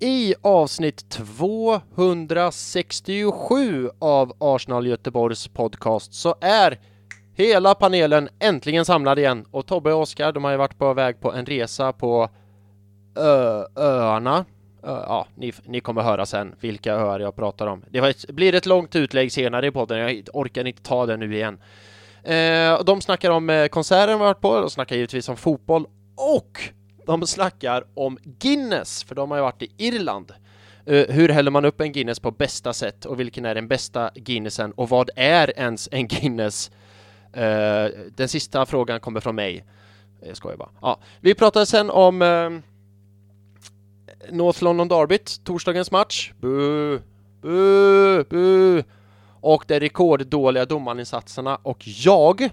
i avsnitt 267 av Arsenal Göteborgs podcast så är hela panelen äntligen samlad igen och Tobbe och Oskar de har ju varit på väg på en resa på ö, öarna. Ö, ja, ni, ni kommer höra sen vilka öar jag pratar om. Det ett, blir ett långt utlägg senare i podden, jag orkar inte ta det nu igen. Eh, de snackar om eh, konserten vi varit på, de snackar givetvis om fotboll och de snackar om Guinness, för de har ju varit i Irland. Uh, hur häller man upp en Guinness på bästa sätt och vilken är den bästa Guinnessen och vad är ens en Guinness? Uh, den sista frågan kommer från mig. Jag skojar bara. Ja, vi pratade sen om uh, North London Derbyt, torsdagens match. Bu, bu, bu. Och de rekorddåliga domarinsatserna och jag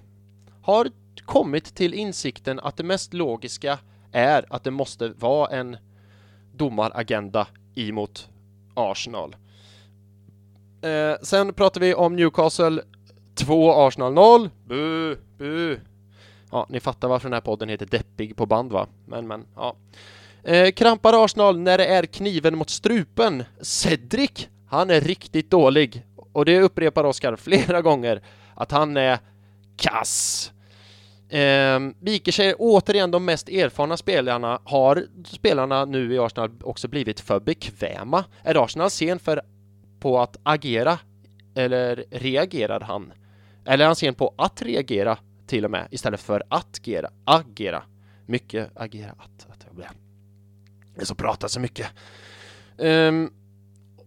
har kommit till insikten att det mest logiska är att det måste vara en domaragenda emot Arsenal. Eh, sen pratar vi om Newcastle 2, Arsenal 0. Bu, bu. Ja, ni fattar varför den här podden heter Deppig på band va? Men, men, ja. Eh, krampar Arsenal när det är kniven mot strupen. Cedric, han är riktigt dålig. Och det upprepar Oskar flera gånger, att han är kass. Eh, viker sig återigen de mest erfarna spelarna. Har spelarna nu i Arsenal också blivit för bekväma? Är Arsenal sen för, på att agera? Eller reagerar han? Eller är han sen på att reagera till och med istället för att agera? Agera. Mycket agera. Att. att det är så pratar så mycket. Um,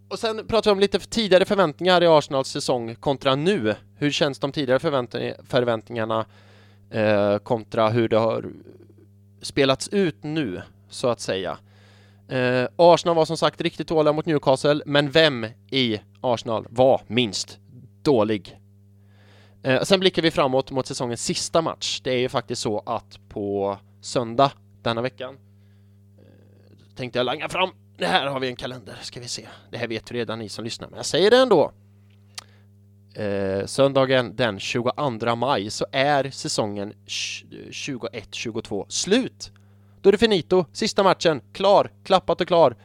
och sen pratar vi om lite tidigare förväntningar i Arsenals säsong kontra nu. Hur känns de tidigare förväntningarna eh, kontra hur det har spelats ut nu, så att säga. Eh, Arsenal var som sagt riktigt dåliga mot Newcastle, men vem i Arsenal var minst dålig? Eh, sen blickar vi framåt mot säsongens sista match. Det är ju faktiskt så att på söndag denna veckan eh, tänkte jag langa fram. Det här har vi en kalender, ska vi se. Det här vet redan ni som lyssnar, men jag säger det ändå eh, söndagen den 22 maj så är säsongen 21-22 slut. Då är det finito, sista matchen, klar, klappat och klar.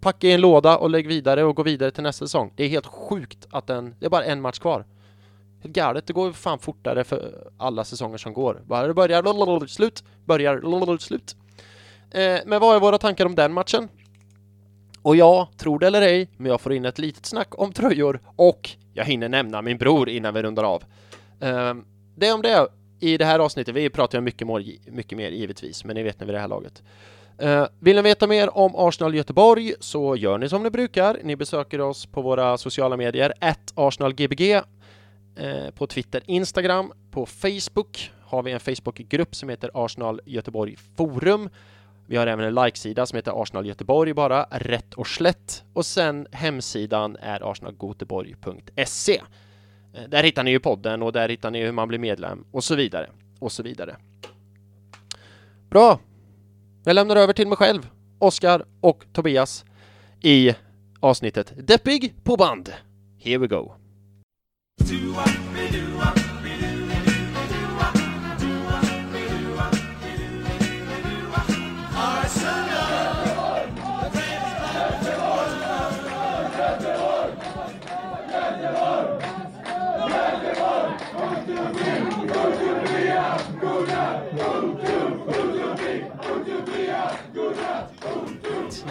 Packa i en låda och lägg vidare och gå vidare till nästa säsong. Det är helt sjukt att den, det är bara en match kvar. Helt galet, det går fan fortare för alla säsonger som går. Bara det börjar, slut, börjar, slut. Eh, men vad är våra tankar om den matchen? Och ja, tro det eller ej, men jag får in ett litet snack om tröjor och jag hinner nämna min bror innan vi rundar av. Ehm, det om det i det här avsnittet. Vi pratar ju mycket, mycket mer givetvis, men ni vet ni vid det här laget. Ehm, vill ni veta mer om Arsenal Göteborg så gör ni som ni brukar. Ni besöker oss på våra sociala medier, arsenalgbg, eh, på Twitter, Instagram, på Facebook har vi en Facebookgrupp som heter Arsenal Göteborg Forum vi har även en like-sida som heter Arsenal Göteborg bara, rätt och slätt. Och sen hemsidan är arsenalgoteborg.se. Eh, där hittar ni ju podden och där hittar ni hur man blir medlem och så vidare och så vidare. Bra! Jag lämnar över till mig själv, Oskar och Tobias i avsnittet Deppig på band. Here we go!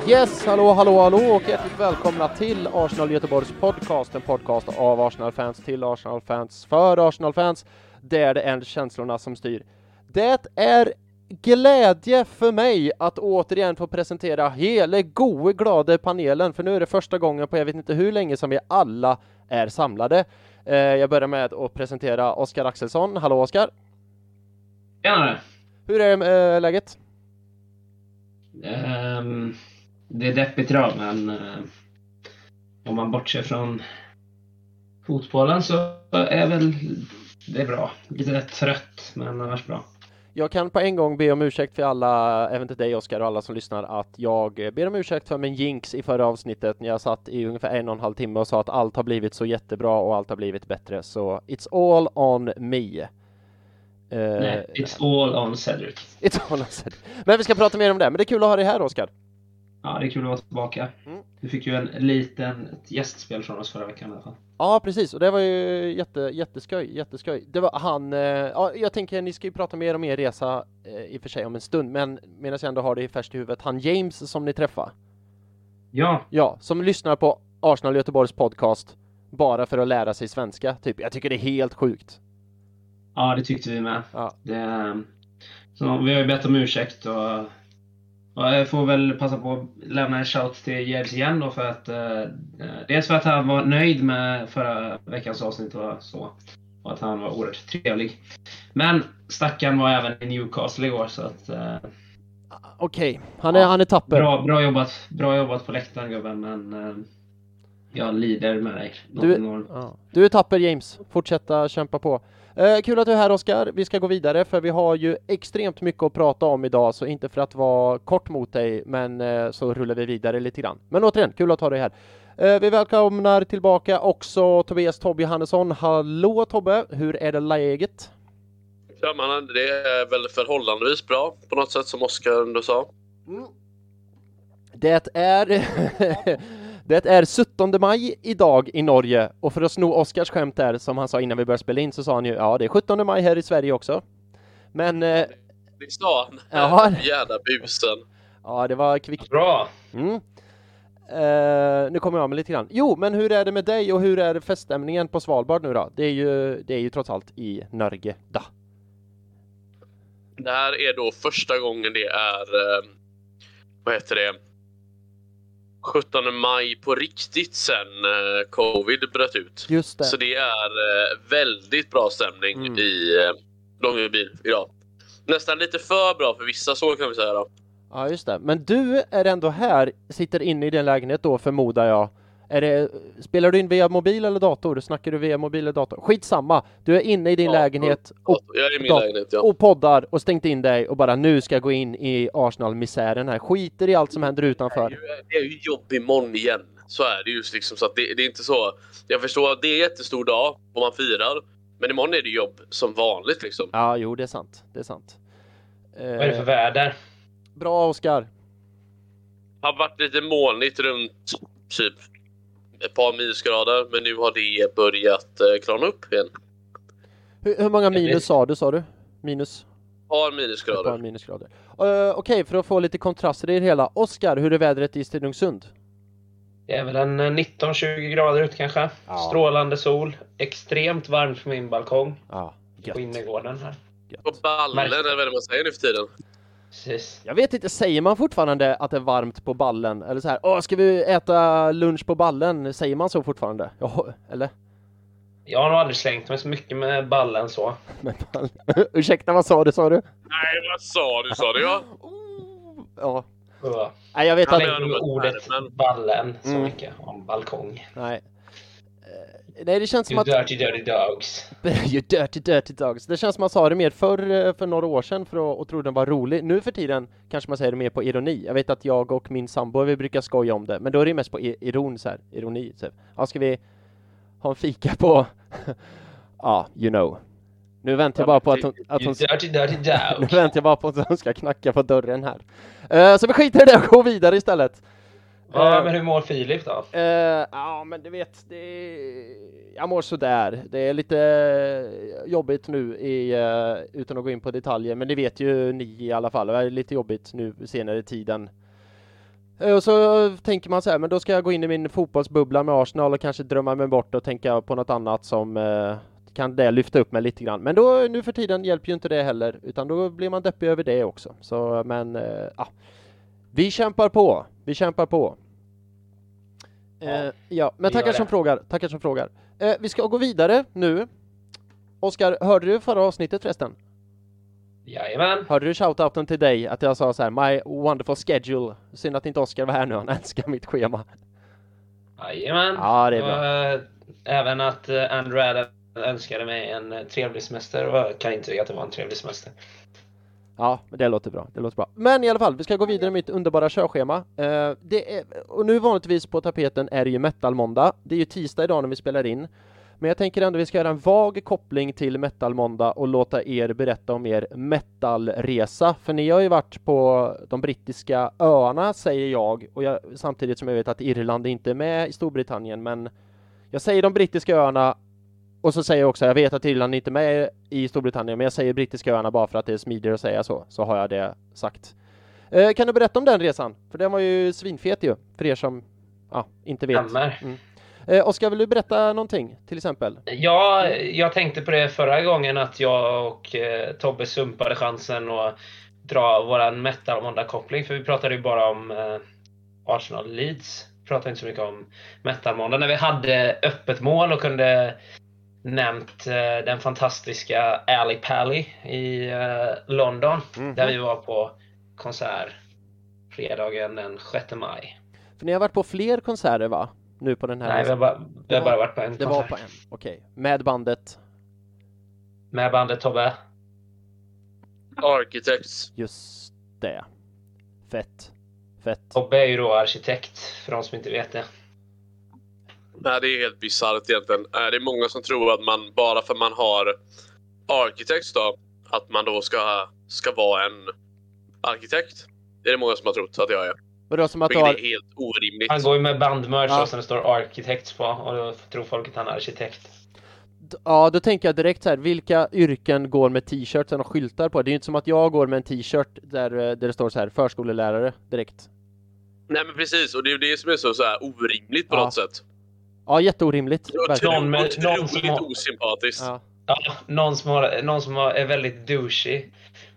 Yes, hallå, hallå, hallå och hjärtligt välkomna till Arsenal Göteborgs podcast, en podcast av Arsenal-fans till Arsenal-fans för Arsenal-fans, där det är känslorna som styr. Det är glädje för mig att återigen få presentera hela gode glada panelen, för nu är det första gången på jag vet inte hur länge som vi alla är samlade. Eh, jag börjar med att presentera Oskar Axelsson. Hallå Oskar! Tjenare! Hur är äh, läget? Um, det är deppigt idag, men uh, om man bortser från fotbollen så är väl det bra. Lite trött, men annars bra. Jag kan på en gång be om ursäkt för alla, även till dig Oskar och alla som lyssnar, att jag ber om ursäkt för min jinx i förra avsnittet när jag satt i ungefär en och en halv timme och sa att allt har blivit så jättebra och allt har blivit bättre. Så it's all on me. Uh, Nej, it's all on Cedric. It's all on Cedric. Men vi ska prata mer om det. Men det är kul att ha dig här, Oskar. Ja, det är kul att vara tillbaka. Mm. Du fick ju en liten ett gästspel från oss förra veckan i alla fall. Ja, precis. Och det var ju jätte, jätteskoj, jätteskoj. Det var han, eh, ja, jag tänker ni ska ju prata mer om er resa eh, i och för sig om en stund, men medan jag ändå har det i färskt i huvudet, han James som ni träffade. Ja, Ja, som lyssnar på Arsenal Göteborgs podcast bara för att lära sig svenska, typ. Jag tycker det är helt sjukt. ja det tyckte vi med. Ja. Det, så vi har ju bett om ursäkt och, jag får väl passa på att lämna en shout till Gers igen då för att eh, dels för att han var nöjd med förra veckans avsnitt och så. Och att han var oerhört trevlig. Men stackaren var även i Newcastle igår så att eh, Okej, han, är, Ja, han är tapper. bra, bra jobbat. Bra jobbat på läktaren gubben men eh, jag lider med dig. Du, ja. du är tapper James, fortsätta kämpa på. Eh, kul att du är här Oskar, vi ska gå vidare för vi har ju extremt mycket att prata om idag så inte för att vara kort mot dig men eh, så rullar vi vidare lite grann. Men återigen, kul att ha dig här. Eh, vi välkomnar tillbaka också Tobias Tobbe Johannesson. Hallå Tobbe, hur är det läget? Ja, det är väl förhållandevis bra på något sätt som Oskar ändå sa. Det är Det är 17 maj idag i Norge och för att sno Oskars skämt där som han sa innan vi började spela in så sa han ju ja det är 17 maj här i Sverige också. Men eh, Det sa han. Ja. Jävla busen. ja det var kvickt. Bra! Mm. Eh, nu kommer jag med lite grann. Jo, men hur är det med dig och hur är feststämningen på Svalbard nu då? Det är ju, det är ju trots allt i Norge. Da. Det här är då första gången det är, eh, vad heter det, 17 maj på riktigt sen eh, covid bröt ut. Just det. Så det är eh, väldigt bra stämning Mm. i eh, Långebil idag. Nästan lite för bra för vissa, så kan vi säga då. Ja, just det. Men du är ändå här, sitter inne i din lägenhet då förmodar jag. Är det, spelar du in via mobil eller dator? Snackar du via mobil eller dator? Skitsamma! Du är inne i din Ja, lägenhet och, Jag är i min dat- lägenhet, ja. och poddar och stängt in dig och bara nu ska jag gå in i Arsenal-misären här. Skiter i allt som händer Det är utanför. ju, det är ju jobb imorgon igen. Så är det just liksom. Så att det, det är inte så. Jag förstår att det är en jättestor dag och man firar. Men imorgon är det jobb som vanligt liksom. Ja, jo, det är sant. Det är sant. Vad är det för Eh, väder? bra, Oskar. har varit lite molnigt runt typ ett par minusgrader. Men nu har det börjat eh, klarna upp igen. Hur, hur många minus sa du, sa du? Minus? Ett par Ett par minusgrader. minusgrader. Uh, Okej, för att få lite kontraster i det hela. Oskar, hur är vädret i Stenungsund? Det är väl en eh, 19-20 grader ute kanske. Ja. Strålande sol. Extremt varmt på min balkong. Ja, På gött. innergården här. På ballen, Märkligt. eller vad är det man säger nu för tiden? Precis. Jag vet inte, säger man fortfarande att det är varmt på ballen? Eller så här, åh, ska vi äta lunch på ballen? Säger man så fortfarande? Ja, eller? Jag har nog aldrig slängt mig så mycket med ballen så. Men ballen. Ursäkta, vad sa du, sa du? Nej, vad sa du? Sa du ja? Ja. Nej, jag vet Ja, att... med ordet men- ballen så Mm. mycket om balkong. Nej. Nej, det känns som You att... dirty dirty dogs. you dirty dirty dogs. Det känns som man sa det mer förr, eh, för några år sedan för att och trodde den var rolig. Nu för tiden kanske man säger det mer på ironi. Jag vet att jag och min sambo, vi brukar skoja om det, men då är det mest på iron så här, ironi. Så. här. Ja, ska vi ha en fika på... ja, you know. Nu väntar jag bara på att hon, att hon dirty dirty nu väntar jag bara på att hon ska knacka på dörren här. Eh, så vi skiter i det och går vidare istället. Ja, Eh, men hur mår Filip då? Eh, ja, men du vet, det jag mår sådär. Det är lite eh, jobbigt nu i, eh, utan att gå in på detaljer, men det vet ju ni i alla fall. Det är lite jobbigt nu senare i tiden. Och så tänker man så här, men då ska jag gå in i min fotbollsbubbla med Arsenal och kanske drömma mig bort och tänka på något annat som kan det lyfta upp mig lite grann. Men då nu för tiden hjälper ju inte det heller, utan då blir man deppig över det också. Så, men ja, vi kämpar på. Vi kämpar på. Ja, Eh, ja, men tackar som frågar. Tackar som frågar. Eh, vi ska gå vidare nu. Oskar, hörde du förra avsnittet förresten? Jajamän. Hörde du shoutouten till dig att jag sa så här, my wonderful schedule. Synd att inte Oskar var här nu, han älskar mitt schema. Jajamän. Ja, det är bra. Och, eh, även att eh, Andrew Adam önskade mig en eh, trevlig semester och jag kan intyga att det var en trevlig semester. Ja, men det låter bra. Det låter bra. Men i alla fall, vi ska gå vidare med mitt underbara körschema. Eh, det är, och nu vanligtvis på tapeten är det ju Metalmåndag. Det är ju tisdag idag när vi spelar in. men jag tänker ändå vi ska göra en vag koppling till Metalmåndag och låta er berätta om er metalresa. För ni har ju varit på de brittiska öarna, säger jag, och jag, samtidigt som jag vet att Irland inte är med i Storbritannien, men jag säger de brittiska öarna och så säger jag också, jag vet att Irland inte är med i Storbritannien, men jag säger brittiska öarna bara för att det är smidigare att säga så, så har jag det sagt. Eh, kan du berätta om den resan? För den var ju svinfet ju, för er som ja, inte vet. Mm. Eh, Oskar, vill du berätta någonting till exempel? Ja, jag tänkte på det förra gången att jag och eh, Tobbe sumpade chansen att dra våran metal-måndag-koppling, för vi pratade ju bara om eh, Arsenal Leeds. Pratade inte så mycket om metal-måndag. När vi hade öppet mål och kunde nämnt eh, den fantastiska Ali Pally i eh, London, Mhm. där vi var på konsert fredagen den 6 maj. För ni har varit på fler konserter va? Nu på den här Nej, vi har bara, vi har var- bara varit på en Det var konsert. på en, okej. Med bandet, Med bandet Tobbe. Architects. just det. Fett. Fett. Tobbe är ju då arkitekt, för de som inte vet det. Nej, det är helt bisarrt egentligen. Eh, Det är många som tror att man bara för man har Architects då, att man då ska, ska vara en arkitekt. Det är det många som har trott att jag är. Vadå som att du har... är helt orimligt. Han går ju med bandmerch Ja. och sen det står Architects på och då tror folk att han är arkitekt. Ja, då tänker jag direkt så här, vilka yrken går med t-shirts och skyltar på? Det är ju inte som att jag går med en t-shirt där, eh, där det står så här, förskolelärare direkt. Nej men precis, och det är ju det som är så, så här orimligt på Ja. något sätt. Ja, jätteorimligt. Någon med- någon som har- osympatiskt. Ja. Ja, någon som, har, någon som har, är väldigt douchey.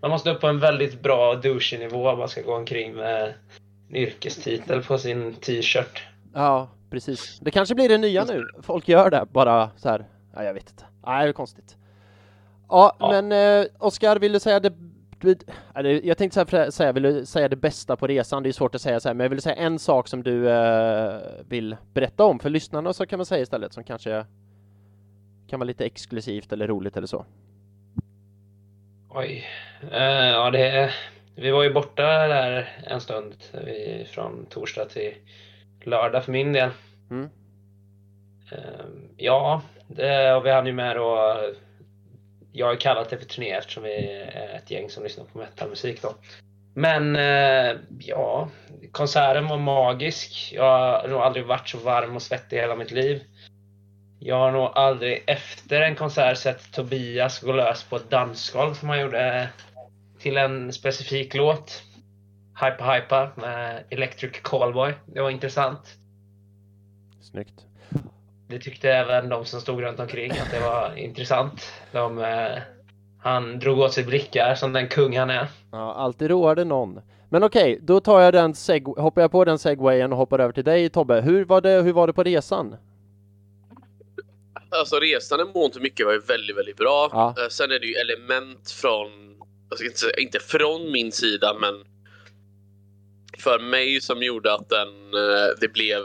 Man måste upp på en väldigt bra douchey nivå om man ska gå omkring med en yrkestitel på sin t-shirt. ja, precis. Det kanske blir det nya nu. Folk gör det bara så här. Ja, jag vet inte. Nej, det är konstigt. Ja, Ja. men eh, Oskar, vill du säga det... Jag tänkte så här, säga, vill du säga det bästa på resan? Det är svårt att säga så här, men jag vill säga en sak som du eh, vill berätta om för lyssnarna så kan man säga istället som kanske kan vara lite exklusivt eller roligt eller så. Oj. Eh, ja, det, vi var ju borta där en stund. Vi, från torsdag till lördag för min del. Mm. Eh, ja, det, och vi hade ju med då... Jag har kallat det för turné eftersom vi är ett gäng som lyssnar på metalmusik då. Men eh, ja, konserten var magisk. Jag har nog aldrig varit så varm och svettig i hela mitt liv. Jag har nog aldrig efter en konsert sett Tobias gå lös på ett dansgolv som han gjorde till en specifik låt. Hypa Hypa med Electric Callboy. Det var intressant. Snyggt. Det tyckte även de som stod runt omkring att det var intressant. De, eh, han drog åt sig blickar som den kung han är. Ja, alltid roar det någon. Men okej, då tar jag den seg- hoppar jag på den segwayen och hoppar över till dig Tobbe. Hur var det, hur var det på resan? Alltså resan i mån till mycket var ju väldigt, väldigt bra. Ja. Eh, Sen är det ju element från, jag ska inte, säga- inte från min sida, men för mig som gjorde att den, eh, det blev,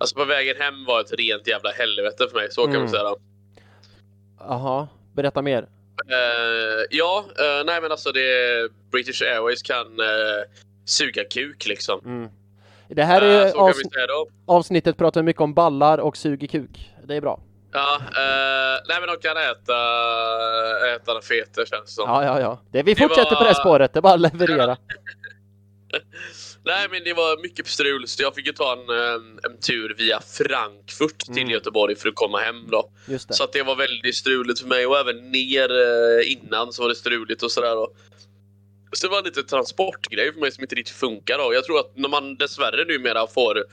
alltså på vägen hem var ett rent jävla helvete för mig, så kan Mm. man säga. Jaha, berätta mer. Eh, ja, eh, nej men alltså det, British Airways kan uh, suga kuk liksom. Mm. Det här är avsn- avsnittet pratar mycket om ballar och suger kuk. Det är bra. Ja, nej men de kan äta, äta feta känns det som. Ja, ja, ja. Det, vi Det fortsätter på var- det spåret. Det är bara att leverera. Nej, men det var mycket strul, så jag fick ju ta en, en, en tur via Frankfurt till Mm. Göteborg för att komma hem då. Så att det var väldigt struligt för mig och även ner eh, innan så var det struligt och sådär. Så det var lite transportgrej för mig som inte riktigt funkar då. Jag tror att när man dessvärre numera får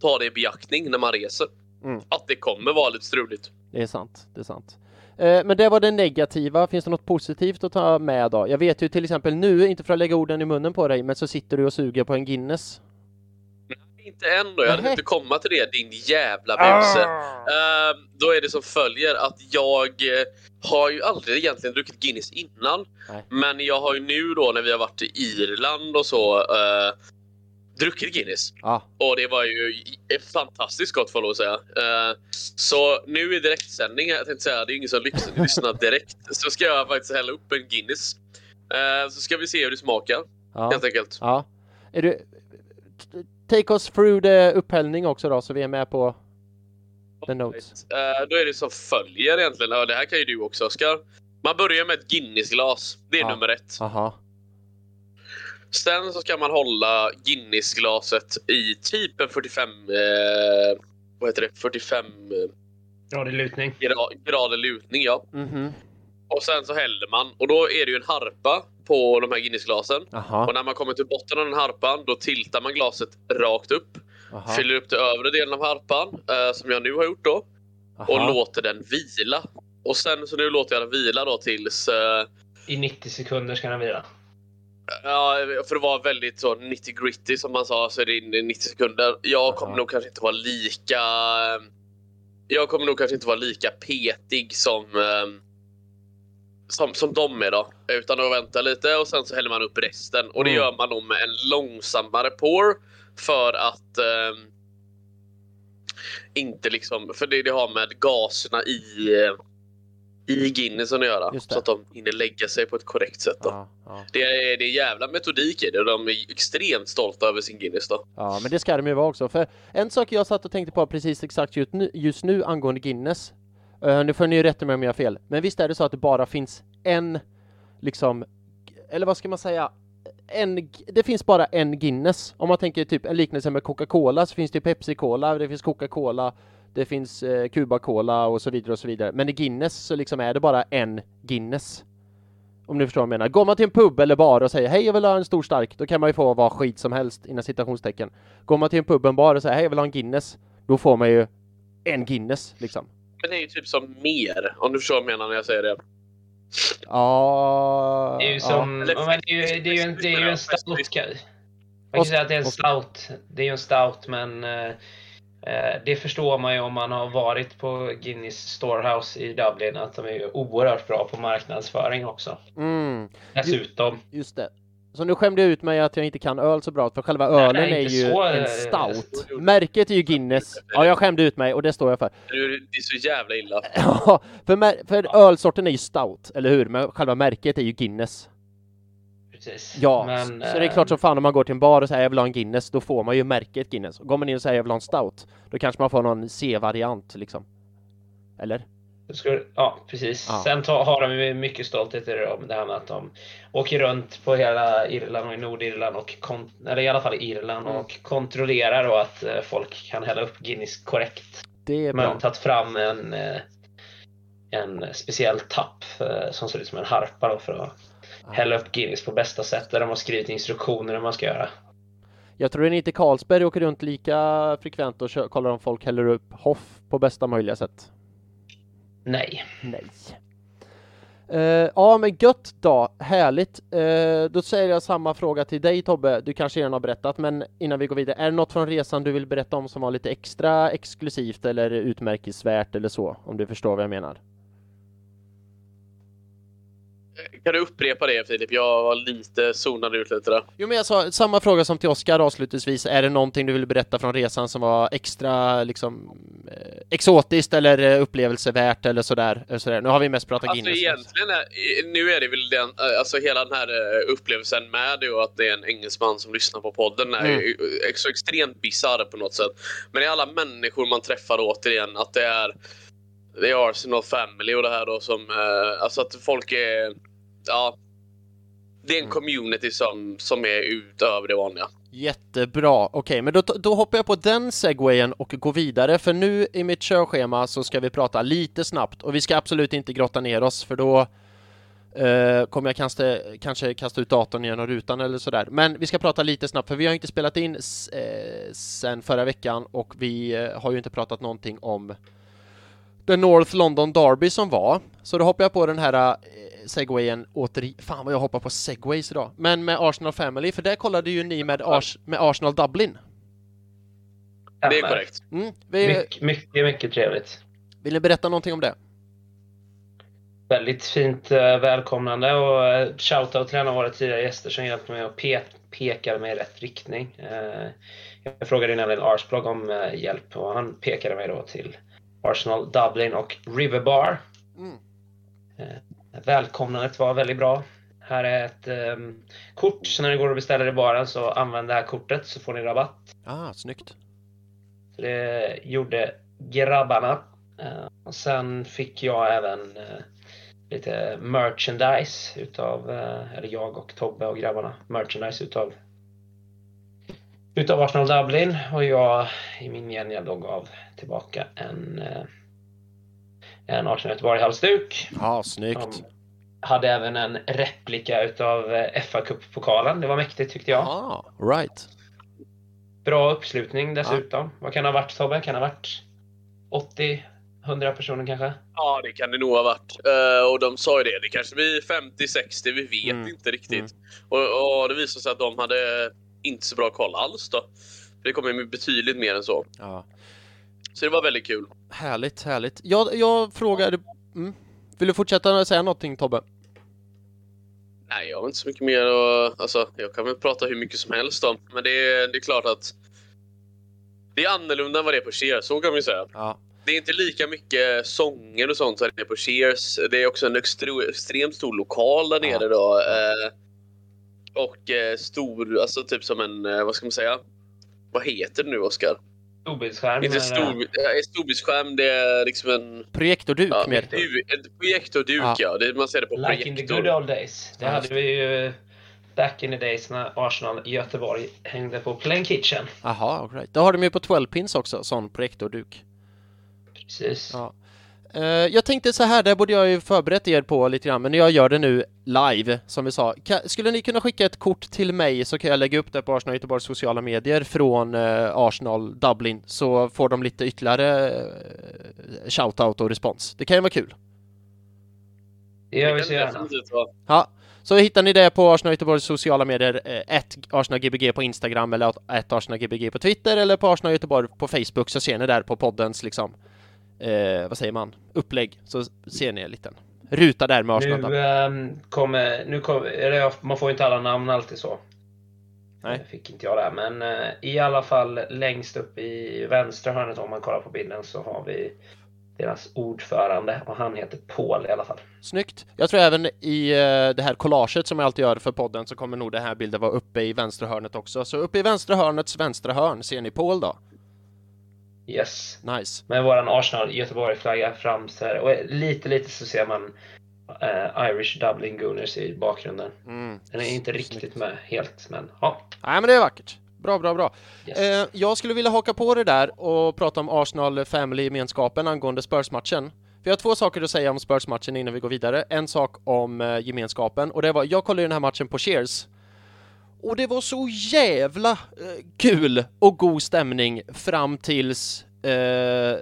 ta det i beaktning när man reser. Mm. Att det kommer vara lite struligt. Det är sant. Det är sant. Eh, Men det var det negativa. Finns det något positivt att ta med då? Jag vet ju till exempel nu, inte för att lägga orden i munnen på dig, men så sitter du och suger på en Guinness. Inte än då, jag hade inte komma till det din jävla buse. Ah. Ehm, då är det som följer att jag eh, har ju aldrig egentligen druckit Guinness innan. Nej. Men jag har ju nu då när vi har varit i Irland och så uh, druckit Guinness. Ja, Och det var ju fantastiskt gott får jag lov att säga. Eh, så nu i direktsändning, jag tänkte säga, det är ingen som lyssnar direkt. Så ska jag faktiskt hälla upp en Guinness. Eh, så ska vi se hur det smakar ja, helt enkelt. ja. Är du... Take us through the upphällning också då, så vi är med på... The notes. Eh, då är det som följer egentligen. Det här kan ju du också Oskar. Man börjar med ett Guinness-glas. Det är nummer ett. Aha. Sen så ska man hålla Guinness-glaset i typ en 45... Eh, vad heter det? 45 eh, Gradig lutning. gra- grader lutning, ja. Mhm. Och sen så häller man. Och då är det ju en harpa på de här Guinness-glasen. Och när man kommer till botten av den harpan, då tiltar man glaset rakt upp. Aha. Fyller upp till övre delen av harpan, eh, som jag nu har gjort då. Och Aha. låter den vila. Och sen så nu låter jag den vila då tills... Eh, I 90 sekunder ska den vila. Ja, för att vara väldigt så 90 gritty som man sa så är det inne i 90 sekunder. Jag kommer Aha. nog kanske inte vara lika... Jag kommer nog kanske inte vara lika petig som... Eh, som, som de är då. Utan att vänta lite och sen så häller man upp resten. Och det Mm. gör man då med en långsammare pour. För att... Eh, inte liksom... För det, det har med gaserna i... I Guinnessen att göra. Så att de hinner lägga sig på ett korrekt sätt. Då. Ja, ja. Det, är, det är jävla metodik i det och de är extremt stolta över sin Guinness. Då. ja, men det ska de ju vara också. För en sak jag satt och tänkte på precis exakt just nu, just nu angående Guinness. Uh, nu får ni ju rätta mig om jag har fel. Men visst är det så att det bara finns en, liksom, eller vad ska man säga? En, det finns bara en Guinness. Om man tänker typ en liknelse med Coca-Cola så finns det Pepsi-Cola, det finns Coca-Cola, det finns eh, Cuba-Cola och så vidare och så vidare. Men i Guinness så liksom är det bara en Guinness. Om ni förstår vad jag menar. Går man till en pub eller bar och säger hej jag vill ha en stor stark, då kan man ju få vad skit som helst inom citationstecken. Går man till en pub eller bar och säger hej jag vill ha en Guinness, då får man ju en Guinness liksom. Men det är ju typ som mer, om du förstår vad jag menar när jag säger det. Ja... Det är ju som... Ja, men det är ju, det är ju en, det är ju en stout. Man kan säga att det är en stout. Det är ju en stout, men eh, det förstår man ju om man har varit på Guinness Storehouse i Dublin, att de är oerhört bra på marknadsföring också. Mm, Dessutom. just det. Så nu skämde jag ut mig att jag inte kan öl så bra, för själva ölen nej, är inte ju så, en eh, stout. Märket är ju Guinness. Ja, jag skämde ut mig och det står jag för. Är Det är så jävla illa. Ja, för, för ölsorten är ju stout, eller hur? Men själva märket är ju Guinness. Precis. Ja, Men, så det är eh, klart som fan om man går till en bar och säger jag vill ha en Guinness, då får man ju märket Guinness. Går man in och säger jag vill ha en stout, då kanske man får någon C-variant liksom. Eller? Ja, precis. Ja. Sen har de ju mycket stolthet i det, om det här med att de åker runt på hela Irland och i Nordirland, och eller i alla fall i Irland, Mm. och kontrollerar då att eh, folk kan hälla upp Guinness korrekt. Det är Man har bra. tagit fram en, eh, en speciell tapp eh, som ser ut som en harpa då för att hälla upp Guinness på bästa sätt. Där de har skrivit instruktioner hur man ska göra. Jag tror inte Carlsberg åker runt lika frekvent och kollar om folk häller upp Hoff på bästa möjliga sätt. Nej. Nej. Eh, ja men gött då, härligt. Eh, då säger jag samma fråga till dig Tobbe, du kanske redan har berättat men innan vi går vidare, är det något från resan du vill berätta om som var lite extra exklusivt eller utmärkesvärt eller så? Om du förstår vad jag menar. Kan du upprepa det Filip? Jag var lite zonad ut lite där. Jo men jag sa samma fråga som till Oskar avslutningsvis, är det någonting du vill berätta från resan som var extra liksom eh, exotiskt eller eh, upplevelsevärt eller sådär, eh, sådär? Nu har vi mest pratat Alltså Guinness. egentligen är, nu är det väl den, alltså hela den här upplevelsen med det och att det är en engelsman som lyssnar på podden är Mm. ju så extremt bisarr på något sätt. Men det är alla människor man träffar återigen, att det är det är Arsenal Family och det här då som, eh, alltså att folk är, ja. Det är en Mm. community som, som är utöver det vanliga. Jättebra, okej, men då, då hoppar jag på den segwayen och går vidare, för nu i mitt körschema så ska vi prata lite snabbt och vi ska absolut inte grotta ner oss för då eh, kommer jag kanske, kanske kasta ut datorn genom rutan eller sådär. Men vi ska prata lite snabbt för vi har inte spelat in eh, sen förra veckan och vi eh, har ju inte pratat någonting om The North London Derby som var. Så då hoppar jag på den här eh, segwayen åter Fan vad jag hoppar på segways idag. Men med Arsenal Family, för där kollade ju ni med, Ars med Arsenal Dublin. Det är korrekt. Mm. Vi, Mycket, mycket, mycket trevligt. vill ni berätta någonting om det? Väldigt fint eh, välkomnande och eh, shoutout till en av våra tidigare gäster som hjälpte mig att pe peka mig i rätt riktning. Jag frågade nämligen Arsblog om hjälp och han pekade mig då till Arsenal Dublin och Riverbar. Mm. Välkomnandet var väldigt bra. Här är ett eh, kort, så när ni går och beställer i baren så använd det här kortet så får ni rabatt. Ah, snyggt. Det gjorde grabbarna. Eh, och sen fick jag även eh, lite merchandise utav, eh, eller jag och Tobbe och grabbarna, merchandise utav utav Arsenal Dublin och jag i min gengäld då gav tillbaka en en Arsenal Göteborg-halsduk. Ja, snyggt. De hade även en replika utav fa Cup-pokalen. Det var mäktigt tyckte jag. Ah, right. Bra uppslutning dessutom. Ja. Vad kan det ha varit Tobbe? Kan det ha varit 80 100 personer kanske? Ja, det kan det nog ha varit. Uh, och de sa ju det. Det kanske blir 50-60. Vi vet mm. inte riktigt. Mm. Och, och, det visade sig att de hade inte så bra koll alls då. Det kommer ju betydligt mer än så. Ja. Så det var väldigt kul. Härligt, härligt. Jag, jag frågade... Mm. Vill du fortsätta säga någonting Tobbe? Nej, jag har inte så mycket mer att... Alltså, jag kan väl prata hur mycket som helst om. Men det är, det är klart att... Det är annorlunda än vad det är på Cheers, så kan man ju säga. Ja. Det är inte lika mycket sånger och sånt som det är på Cheers. Det är också en extremt stor lokal där nere ja. då. Eh, och eh, stor, alltså typ som en, eh, vad ska man säga? Vad heter det nu, Oskar? Storbildsskärm? Inte stor, storbildsskärm, det är liksom en... Projektorduk ja, mer. En projektorduk, ja. ja. Det, man ser det på like projektor. Like in the good old days. Det ja. hade vi ju back in the days när Arsenal i Göteborg hängde på Plain Kitchen. Jaha, all right. Då har de ju på 12 pins också, sån projektorduk. Precis. Ja. Uh, jag tänkte så här, det borde jag ju förberett er på lite grann, men jag gör det nu live, som vi sa. Skulle ni kunna skicka ett kort till mig så kan jag lägga upp det på Arsenal Göteborgs sociala medier från uh, Arsenal Dublin, så får de lite ytterligare uh, shoutout och respons. Det kan ju vara kul. Det gör vi så gärna. Ja, så hittar ni det på Arsenal Göteborgs sociala medier, ett ArsenalGBG på Instagram eller ett ArsenalGBG på Twitter eller på Arsenal Göteborg på Facebook så ser ni där på poddens liksom eh, vad säger man, upplägg så ser ni en liten ruta där med Arsenal. Nu eh, kommer, nu kommer, man får ju inte alla namn alltid så. Nej. Det fick inte jag där, men eh, i alla fall längst upp i vänstra hörnet om man kollar på bilden så har vi deras ordförande och han heter Paul i alla fall. Snyggt! Jag tror även i eh, det här collaget som jag alltid gör för podden så kommer nog den här bilden vara uppe i vänstra hörnet också. Så uppe i vänstra hörnets vänstra hörn ser ni Paul då. Yes. Nice. Med våran Arsenal Göteborg-flagga fram så här. Och lite, lite så ser man uh, Irish Dublin Gooners i bakgrunden. Mm. Den är inte riktigt Snyggt. med helt, men ja. Nej, men det är vackert. Bra, bra, bra. Yes. Eh, jag skulle vilja haka på det där och prata om Arsenal Family-gemenskapen angående Spurs-matchen. Vi har två saker att säga om Spurs-matchen innan vi går vidare. En sak om eh, gemenskapen och det var, jag kollade den här matchen på Cheers och det var så jävla eh, kul och god stämning fram tills eh,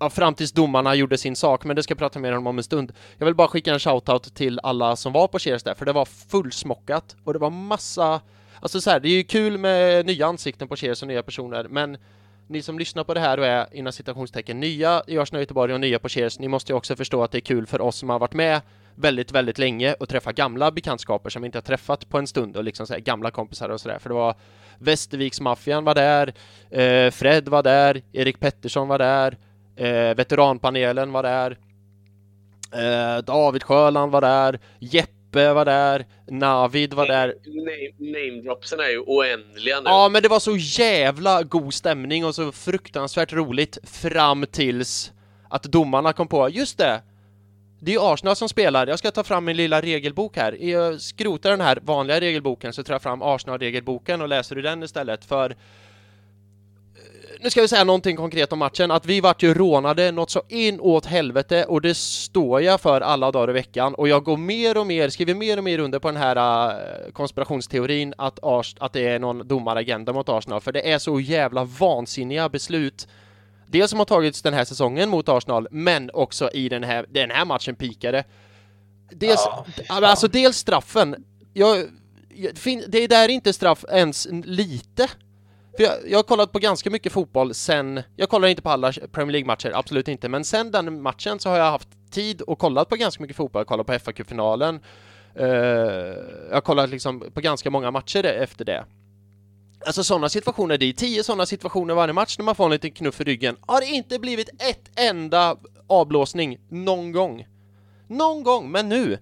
ja, fram tills domarna gjorde sin sak, men det ska jag prata mer om om en stund. Jag vill bara skicka en shoutout till alla som var på Cheers där, för det var fullsmockat och det var massa Alltså så här, det är ju kul med nya ansikten på Cheers och nya personer, men ni som lyssnar på det här och är inom citationstecken nya i Arsenal Göteborg och nya på Cheers, ni måste ju också förstå att det är kul för oss som har varit med väldigt, väldigt länge och träffa gamla bekantskaper som vi inte har träffat på en stund och liksom så här, gamla kompisar och sådär. För det var Västerviksmaffian var där, eh, Fred var där, Erik Pettersson var där, eh, veteranpanelen var där, eh, David Sjöland var där, Jeppe var där, Navid var där. Namedropsen är ju oändliga nu. Ja, men det var så jävla god stämning och så fruktansvärt roligt fram tills att domarna kom på, just det, det är ju Arsenal som spelar. Jag ska ta fram min lilla regelbok här. Jag skrotar den här vanliga regelboken så tar jag fram Arsenal-regelboken och läser ur den istället för eh, nu ska vi säga någonting konkret om matchen, att vi vart ju rånade något så in åt helvete och det står jag för alla dagar i veckan och jag går mer och mer, skriver mer och mer under på den här eh, konspirationsteorin att, Ars att det är någon domaragenda mot Arsenal, för det är så jävla vansinniga beslut dels som har tagits den här säsongen mot Arsenal, men också i den här, den här matchen pikade. Dels, ja, alltså dels straffen. Jag, det där är inte straff ens lite. För jag, jag har kollat på ganska mycket fotboll sen, jag kollar inte på alla Premier League-matcher, absolut inte, men sen den matchen så har jag haft tid och kollat på ganska mycket fotboll, jag kollat på fa finalen uh, jag har kollat liksom på ganska många matcher efter det. Alltså sådana situationer, det är tio sådana situationer varje match när man får en liten knuff i ryggen. Har det inte blivit ett enda avblåsning någon gång? Någon gång, men nu!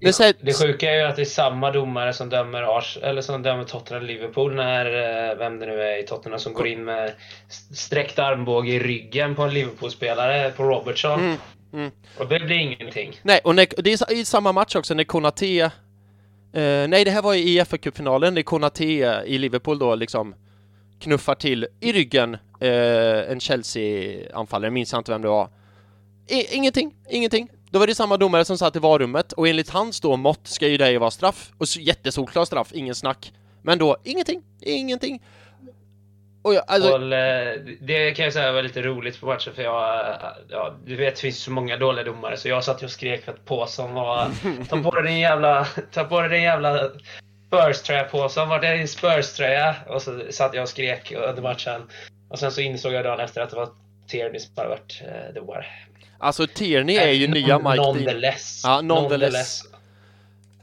Det, säger, det sjuka är ju att det är samma domare som dömer Ars eller som dömer Tottenham-Liverpool när, eh, vem det nu är i Tottenham som går in med st- sträckt armbåge i ryggen på en Liverpool-spelare, på Robertson. Mm, mm. Och det blir ingenting. Nej, och när, det är i samma match också när Konate Uh, Nej, det här var i FA-cupfinalen är Konaté i Liverpool då liksom knuffar till i ryggen uh, en Chelsea-anfallare, minns jag inte vem det var. I, ingenting, ingenting. Då var det samma domare som satt i varummet och enligt hans då mått ska ju det ju vara straff. Och jättesolklar straff, ingen snack. Men då, ingenting, ingenting. Och jag, alltså, Och, eh, det kan jag säga var lite roligt på matchen för jag, eh, ja, du vet det finns så många dåliga domare så jag satt och skrek för att påsen var Ta på dig din jävla, ta på dig din jävla Spurs-tröja påsen, vart är din Spurs-tröja? Och så satt jag och skrek under matchen. Och sen så insåg jag dagen efter att det var Tierney som hade varit eh, domare. alltså Tierney är ju nya Mike Dean. Nonetheless. Ja, nonetheless.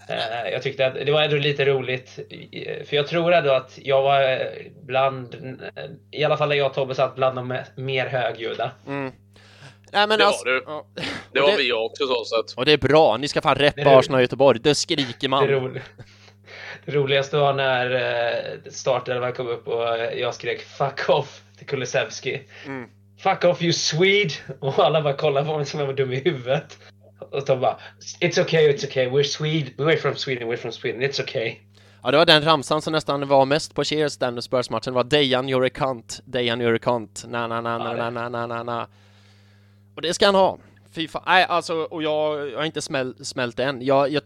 Eh, Jag tyckte att det var ändå lite roligt. eh, För jag tror ändå att jag var eh, bland, i alla fall när jag och Tobbe satt bland de mer högljudda. Mm. Nej men Det var alltså, du. ja. Det var det- vi också så sett. Och det är bra, ni ska fan Det reppa. Arsenal och Göteborg, det skriker Det, man. ro, det roligaste var när startelvan kom upp och jag skrek 'fuck off' till Kulusevski. Mm. 'Fuck off you Swede!' Och alla bara kollade på mig som jag var dum i huvudet. Och de bara 'It's okay, it's okay, we're Swede, we're from Sweden, we're from Sweden, it's okay' Ja, det var den ramsan som nästan var mest på Cheers den Spurs-matchen, var Dejan you're a cunt, Dejan you're a cunt, na na na na na na na na. Na Och det ska han ha! Fy fan, nej alltså, och jag, jag har inte smäl, smält än, jag, jag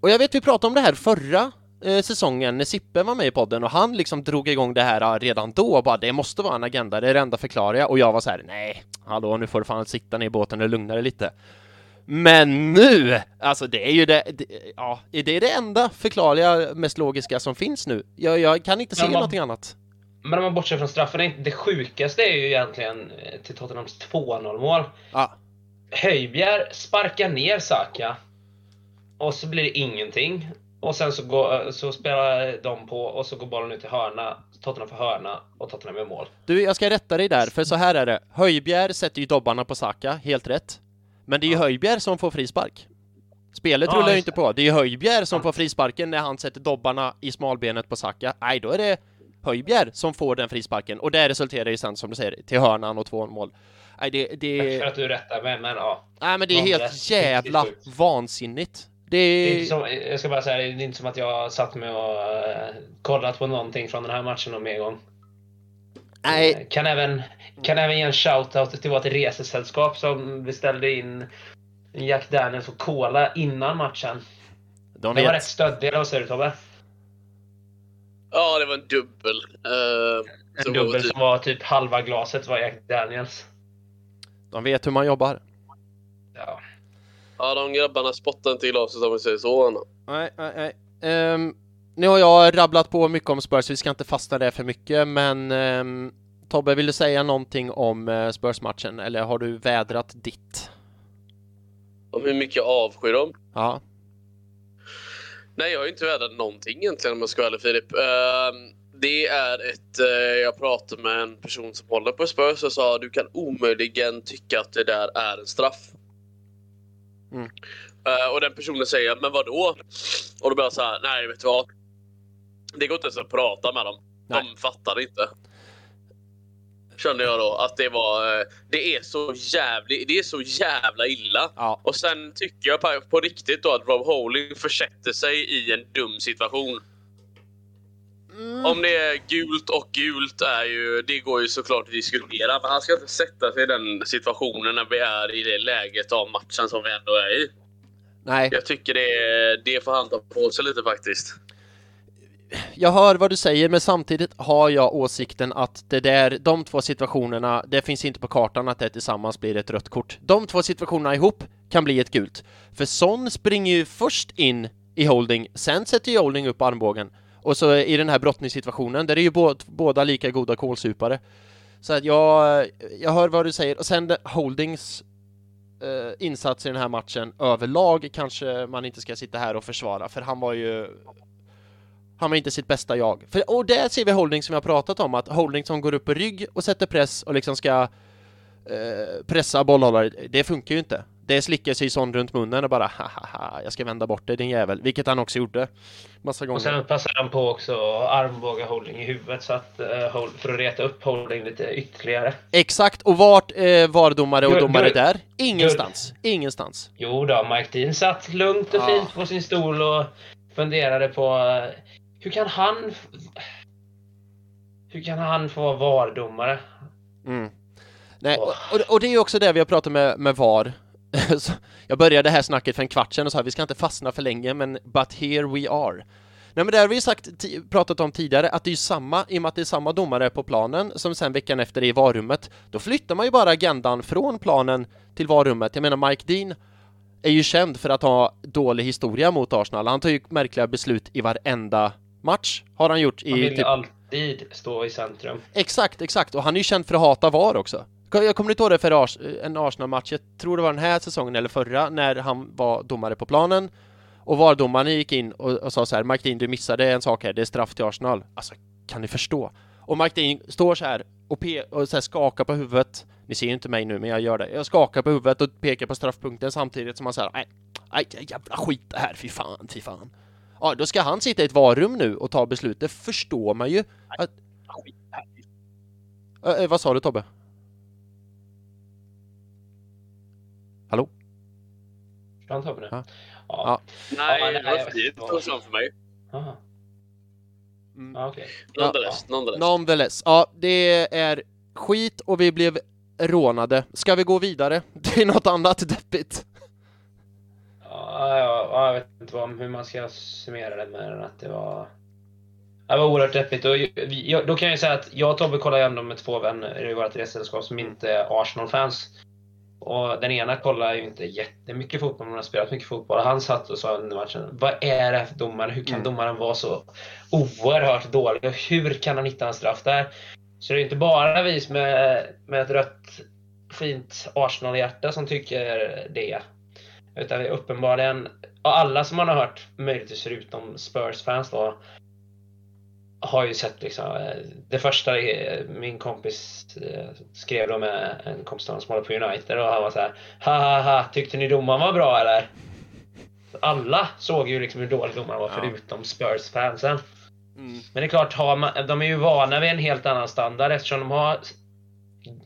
Och jag vet vi pratade om det här förra eh, säsongen när Sippe var med i podden och han liksom drog igång det här eh, redan då, och bara det måste vara en agenda, det är det enda förklarliga. Och jag var så här: nej, hallå nu får du fan sitta ner i båten och lugna dig lite. Men nu! Alltså det är ju det, det ja, det är det enda förklarliga, mest logiska som finns nu. Jag, jag kan inte se man- någonting annat. Men om man bortser från straffen, det- sjukaste är ju egentligen eh, till Tottenhams 2-0 mål. Ja, Höjbjer sparkar ner Saka. Och så blir det ingenting. Och sen så, går, så spelar de på och så går bollen ut till hörna. Tottenham får hörna och Tottenham gör mål. du, jag ska rätta dig där, för så här är det. Höjbjer sätter ju dobbarna på Saka, helt rätt. Men det är ju Höjbjer som får frispark. Spelet Ja, rullar ju inte på. Det är ju Höjbjer som får frisparken när han sätter dobbarna i smalbenet på Saka. Nej, då är det Höjbjer som får den frisparken och det resulterar ju sen, som du säger, till hörnan och två mål. Nej, det, det, för att du rättar mig, men ja. nej, men det är helt rätt. jävla Riktigt sjukt. vansinnigt. Det är Det inte som, jag ska bara säga, det är inte som att jag satt med och uh, kollat på någonting från den här matchen någon mer gång. Nej, Eh, Kan även, kan även ge en shout-out till vårt resesällskap som beställde in Jack Daniels och Cola innan matchen. de Det var rätt vet. stöddig, eller vad säger du Tobbe? Ja, det var en dubbel. Så En var dubbel typ- som var typ halva glaset var Jack Daniels. De vet hur man jobbar. Ja. Ja, de grabbarna spottar inte i glaset om vi säger så. Anna. Nej, nej, nej. Ehm, nu har jag rabblat på mycket om Spurs, vi ska inte fastna där för mycket, men ehm, Tobbe, vill du säga någonting om uh, Spurs-matchen, eller har du vädrat ditt? Om hur mycket jag avskyr dem. Ja, Nej, jag har ju inte vädrat någonting egentligen om jag ska vara ärlig Filip. Ehm, det är ett... eh, jag pratade med en person som håller på Spurs och sa du kan omöjligen tycka att det där är en straff. Mm. Eh, och den personen säger men vad då? Och då blir jag så här, nej vet du vad? Det går inte ens att prata med dem. Nej. De fattar inte. Kände jag då att det var... eh, Det är så jävligt, det är så jävla illa. ja, Och sen tycker jag på, på riktigt då att Rob Holding försätter sig i en dum situation. mm, Om det är gult och gult är ju, det går ju såklart att diskutera. Men han ska inte sätta sig i den situationen när vi är i det läget av matchen som vi ändå är i. nej, Jag tycker det, det får han ta på sig lite faktiskt jag hör vad du säger, men samtidigt har jag åsikten att det där, de två situationerna, det finns inte på kartan att det tillsammans blir ett rött kort. De två situationerna ihop kan bli ett gult. För Son springer ju först in i holding, sen sätter ju holding upp armbågen. Och så i den här brottningssituationen, där är ju båda lika goda kålsupare. Så att jag, jag hör vad du säger, och sen Holdings eh, insats i den här matchen överlag kanske man inte ska sitta här och försvara, för han var ju han var inte sitt bästa jag. För, och där ser vi Holding som jag pratat om, att Holding som går upp på rygg och sätter press och liksom ska eh, pressa bollhållare, det funkar ju inte. Det slickar sig sån runt munnen och bara haha, jag ska vända bort dig din jävel, vilket han också gjorde. Massa gånger. Och sen passade han på också armbåga Holding i huvudet så att, uh, för att reta upp Holding lite ytterligare. Exakt, och vart eh, var domare och Guld, domare guld. där? Ingenstans. Ingenstans. Jo då, Mike Dean satt lugnt och fint på sin stol och funderade på eh, hur kan han hur kan han få vara VAR-domare? Mm. Nej, och, och det är ju också det vi har pratat med, med VAR. Jag började det här snacket för en kvart sedan och sa vi ska inte fastna för länge, men but here we are. Nej men det har vi sagt, pratat om tidigare, att det är ju samma, i och med att det är samma domare på planen som sen veckan efter är i varummet, då flyttar man ju bara agendan från planen till varummet. Jag menar Mike Dean är ju känd för att ha dålig historia mot Arsenal. Han tar ju märkliga beslut i varenda match, har han gjort i Han vill typ alltid stå i centrum. Exakt, exakt. Och han är ju känd för att hata VAR också. Jag kommer inte ihåg det för Ars en Arsenal-match, jag tror det var den här säsongen eller förra, när han var domare på planen. Och VAR-domaren gick in och, och sa så här, Mike Dean du missade en sak här, det är straff till Arsenal. Alltså, kan ni förstå? Och Mike Dean står så här och, och så här skakar på huvudet. Ni ser ju inte mig nu, men jag gör det. Jag skakar på huvudet och pekar på straffpunkten samtidigt som han säger, nej, nej, jävla skit det här, fy fan, fy fan. Ja, då ska han sitta i ett VAR-rum nu och ta beslut. Det förstår man ju. Att... Äh, vad sa du Tobbe? Hallå? Kan ta på det? Ja. Ja. Nej, Ja, det nej, jag var fint framför mig. Aha. Mm. Ja, okej. Nonetheless, nonetheless. Nonetheless, ja det är skit och vi blev rånade. Ska vi gå vidare till något annat deppigt? Ja, ja, ja, jag vet inte vad, hur man ska summera det med att det var... Det var oerhört deppigt. Och jag, då kan jag säga att jag och Tobbe kollar ju ändå med två vänner i vårt resesällskap som inte är Arsenal-fans. Och den ena kollar ju inte jättemycket fotboll, men har spelat mycket fotboll. Han satt och sa under matchen, vad är det för domare? Hur kan Mm. domaren vara så oerhört dålig? Hur kan han hitta en straff där? Så det är inte bara vi med, med ett rött fint Arsenal-hjärta som tycker det. Utan det är uppenbarligen, och alla som man har hört, möjligtvis förutom Spurs-fans då, har ju sett liksom, eh, det första eh, min kompis eh, skrev då med en kompis som håller på United och han var så här, ha ha ha, tyckte ni domaren var bra eller? Alla såg ju liksom hur dålig domaren var Ja. förutom Spurs-fansen. Mm. Men det är klart, har man, de är ju vana vid en helt annan standard eftersom de har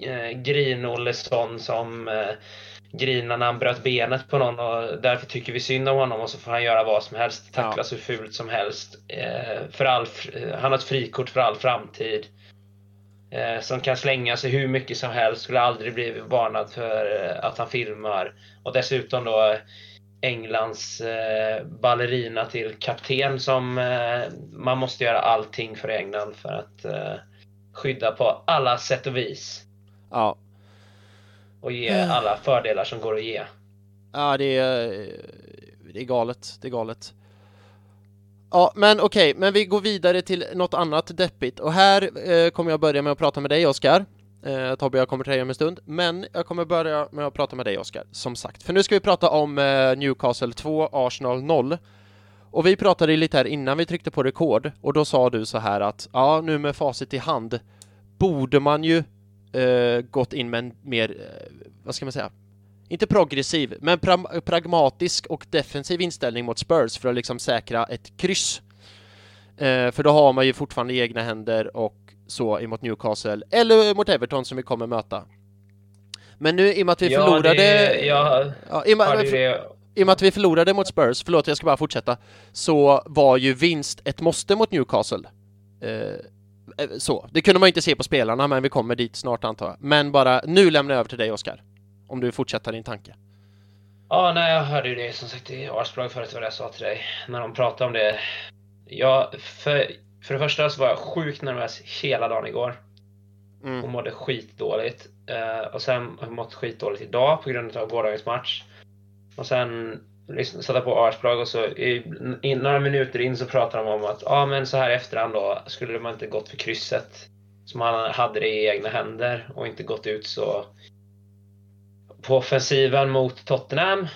eh, Grin-Ollesson som eh, grinar när han bröt benet på någon och därför tycker vi synd om honom och så får han göra vad som helst, tacklas hur fult som helst. Eh, för all, fr- han har ett frikort för all framtid. Eh, som kan slänga sig hur mycket som helst, skulle aldrig bli varnad för eh, att han filmar. Och dessutom då Englands eh, ballerina till kapten som eh, man måste göra allting för England för att eh, skydda på alla sätt och vis. Ja, Och ge alla fördelar som går att ge. ja det är, det är galet, det är galet. Ja, men okej, men vi går vidare till något annat deppigt och här eh, kommer jag börja med att prata med dig Oskar. Eh, Tobbe, jag kommer till dig om en stund, men jag kommer börja med att prata med dig Oskar, som sagt. För nu ska vi prata om eh, Newcastle 2, Arsenal 0. Och vi pratade lite här innan vi tryckte på rekord och då sa du så här att ja, nu med facit i hand borde man ju eh, gått in med en mer, eh, vad ska man säga, inte progressiv, men pra- pragmatisk och defensiv inställning mot Spurs för att liksom säkra ett kryss. Eh, för då har man ju fortfarande egna händer och så emot Newcastle eller mot Everton som vi kommer möta. Men nu i och med att vi Ja, förlorade... det- jag ja, i, och med, det. I och med att vi förlorade mot Spurs, förlåt jag ska bara fortsätta, så var ju vinst ett måste mot Newcastle. Eh, så, det kunde man ju inte se på spelarna, men vi kommer dit snart antar jag. Men bara, nu lämnar jag över till dig Oskar. Om du fortsätter din tanke. Ja, nej, jag hörde ju det som sagt i Arsblog förut vad jag sa till dig när de pratade om det. Ja, för, för det första så var jag sjukt nervös hela dagen igår och Mm. mådde skitdåligt. Eh, och sen har jag mått skitdåligt idag på grund av gårdagens match. Och sen satte jag på Arsblog och så i, i, några minuter in så pratade de om att ja, men så här efterhand då skulle man inte gått för krysset. Som han hade det i egna händer och inte gått ut så på offensiven mot Tottenham.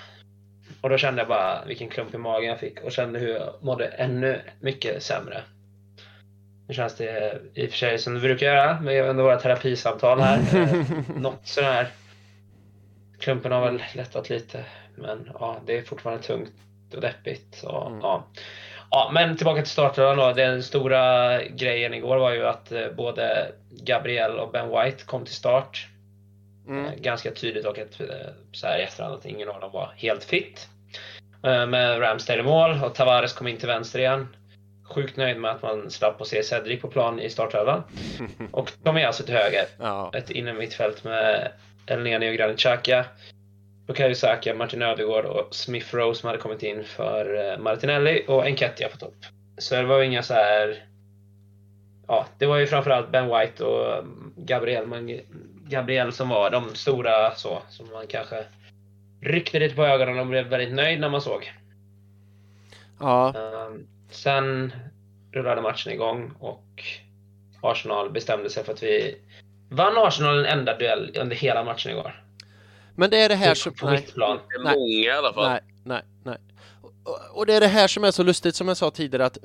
Och då kände jag bara vilken klump i magen jag fick och kände hur jag mådde ännu mycket sämre. Nu känns det i och för sig som det brukar göra med under våra terapisamtal här. eh, något sådär Klumpen har väl lättat lite, men ja, det är fortfarande tungt och deppigt. Och, Mm. ja. Ja, men tillbaka till startelvan då. Den stora grejen igår var ju att eh, både Gabriel och Ben White kom till start. Mm. Eh, Ganska tydligt och att, eh, så här i efterhand att ingen av dem var helt fit. Med Ramsdale i mål och Tavares kom in till vänster igen. Sjukt nöjd med att man slapp att se Cedric på plan i startelvan. Och de är alltså till höger. Ja. Ett innermittfält med Elneny och Granit Xhaka. Bukayo Saka, Martin Ödegaard och Smith Rowe som hade kommit in för eh, Martinelli och Enketia på topp. Så det var ju inga så här... Ja, det var ju framförallt Ben White och mm, Gabriel, men Gabriel som var de stora så, som man kanske ryckte lite på ögonen och blev väldigt nöjd när man såg. ja. Ehm, sen rullade matchen igång och Arsenal bestämde sig för att vi vann Arsenal en enda duell under hela matchen igår. Men det är det här som... på Nej. Det är Nej. många i alla fall. nej, nej, nej. Och, och det är det här som är så lustigt som jag sa tidigare att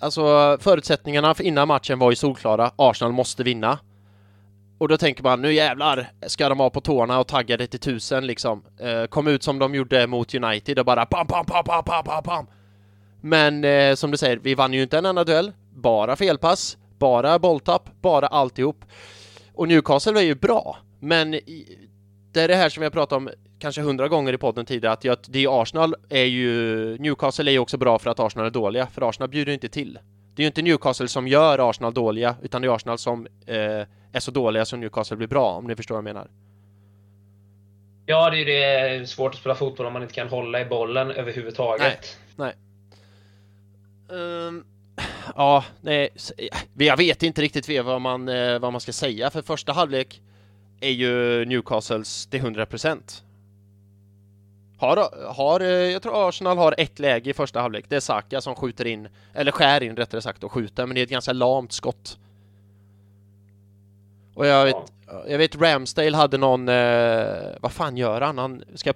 Alltså förutsättningarna för innan matchen var ju solklara. Arsenal måste vinna. Och då tänker man nu jävlar ska de vara på tårna och taggade till tusen liksom. Eh, kom ut som de gjorde mot United och bara pam, pam, pam, pam, pam, pam, pam. Men eh, som du säger, vi vann ju inte en enda duell. Bara felpass, bara bolltapp, bara alltihop. Och Newcastle är ju bra, men det är det här som jag pratat om kanske hundra gånger i podden tidigare, att jag, det är Arsenal är ju... Newcastle är ju också bra för att Arsenal är dåliga, för Arsenal bjuder inte till. Det är ju inte Newcastle som gör Arsenal dåliga, utan det är Arsenal som eh, är så dåliga som Newcastle blir bra, om ni förstår vad jag menar. Ja, det är ju det svårt att spela fotboll om man inte kan hålla i bollen överhuvudtaget. Ehm, ja, nej, jag vet inte riktigt vad man, eh, vad man ska säga, för första halvlek är ju Newcastles till 100%. Har, har, eh, jag tror Arsenal har ett läge i första halvlek. Det är Saka som skjuter in, eller skär in rättare sagt och skjuter, men det är ett ganska lamt skott. Och jag vet, jag vet Ramsdale hade någon, eh, vad fan gör han? Han ska...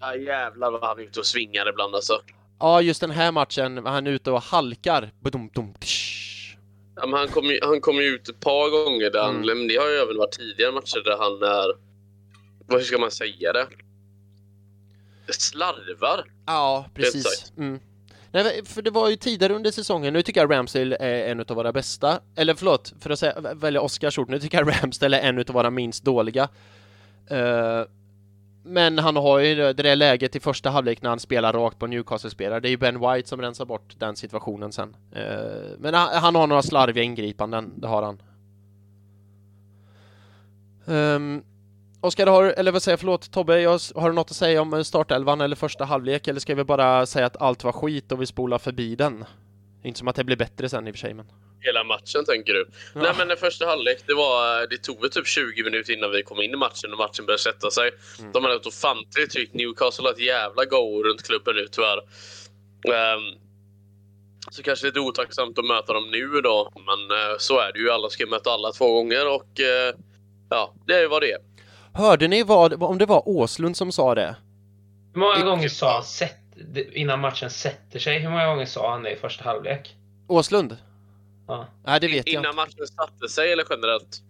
Ja jävlar vad han är ute och svingar ibland alltså. Ja, just den här matchen var han ute och halkar. Badum, dum, tsch. Ja, men han kommer ju, han kom ut ett par gånger där han, Mm. men det har ju även varit tidigare matcher där han är, vad ska man säga det? Slarvar. Ja, precis. Mm. Nej, för det var ju tidigare under säsongen, nu tycker jag Ramsdale är en av våra bästa, eller förlåt, för att säga, välja Oscars ord, nu tycker jag Ramsdale är en av våra minst dåliga. Eh, men han har ju det där läget i första halvlek när han spelar rakt på Newcastle-spelare, det är ju Ben White som rensar bort den situationen sen. Eh, men han, han har några slarviga ingripanden, det har han. Um, Oskar, har, eller vad säger jag, förlåt Tobbe, jag, har du något att säga om startelvan eller första halvlek eller ska vi bara säga att allt var skit och vi spolar förbi den? Inte som att det blir bättre sen i och för sig men... Hela matchen tänker du? Ja. Nej men den första halvlek, det var, det tog väl typ 20 minuter innan vi kom in i matchen och matchen började sätta sig. Mm. De hade ett ofantligt tryck. Newcastle har ett jävla go runt klubben nu tyvärr. Ehm, så kanske lite otacksamt att möta dem nu då, men eh, så är det ju. Alla ska möta alla två gånger och eh, ja, det är ju vad det är. Hörde ni vad, om det var Åslund som sa det? Hur många gånger sa han innan matchen sätter sig, hur många gånger sa han det i första halvlek? Åslund? Ja. Nej, det vet jag Innan inte. matchen satte sig eller generellt?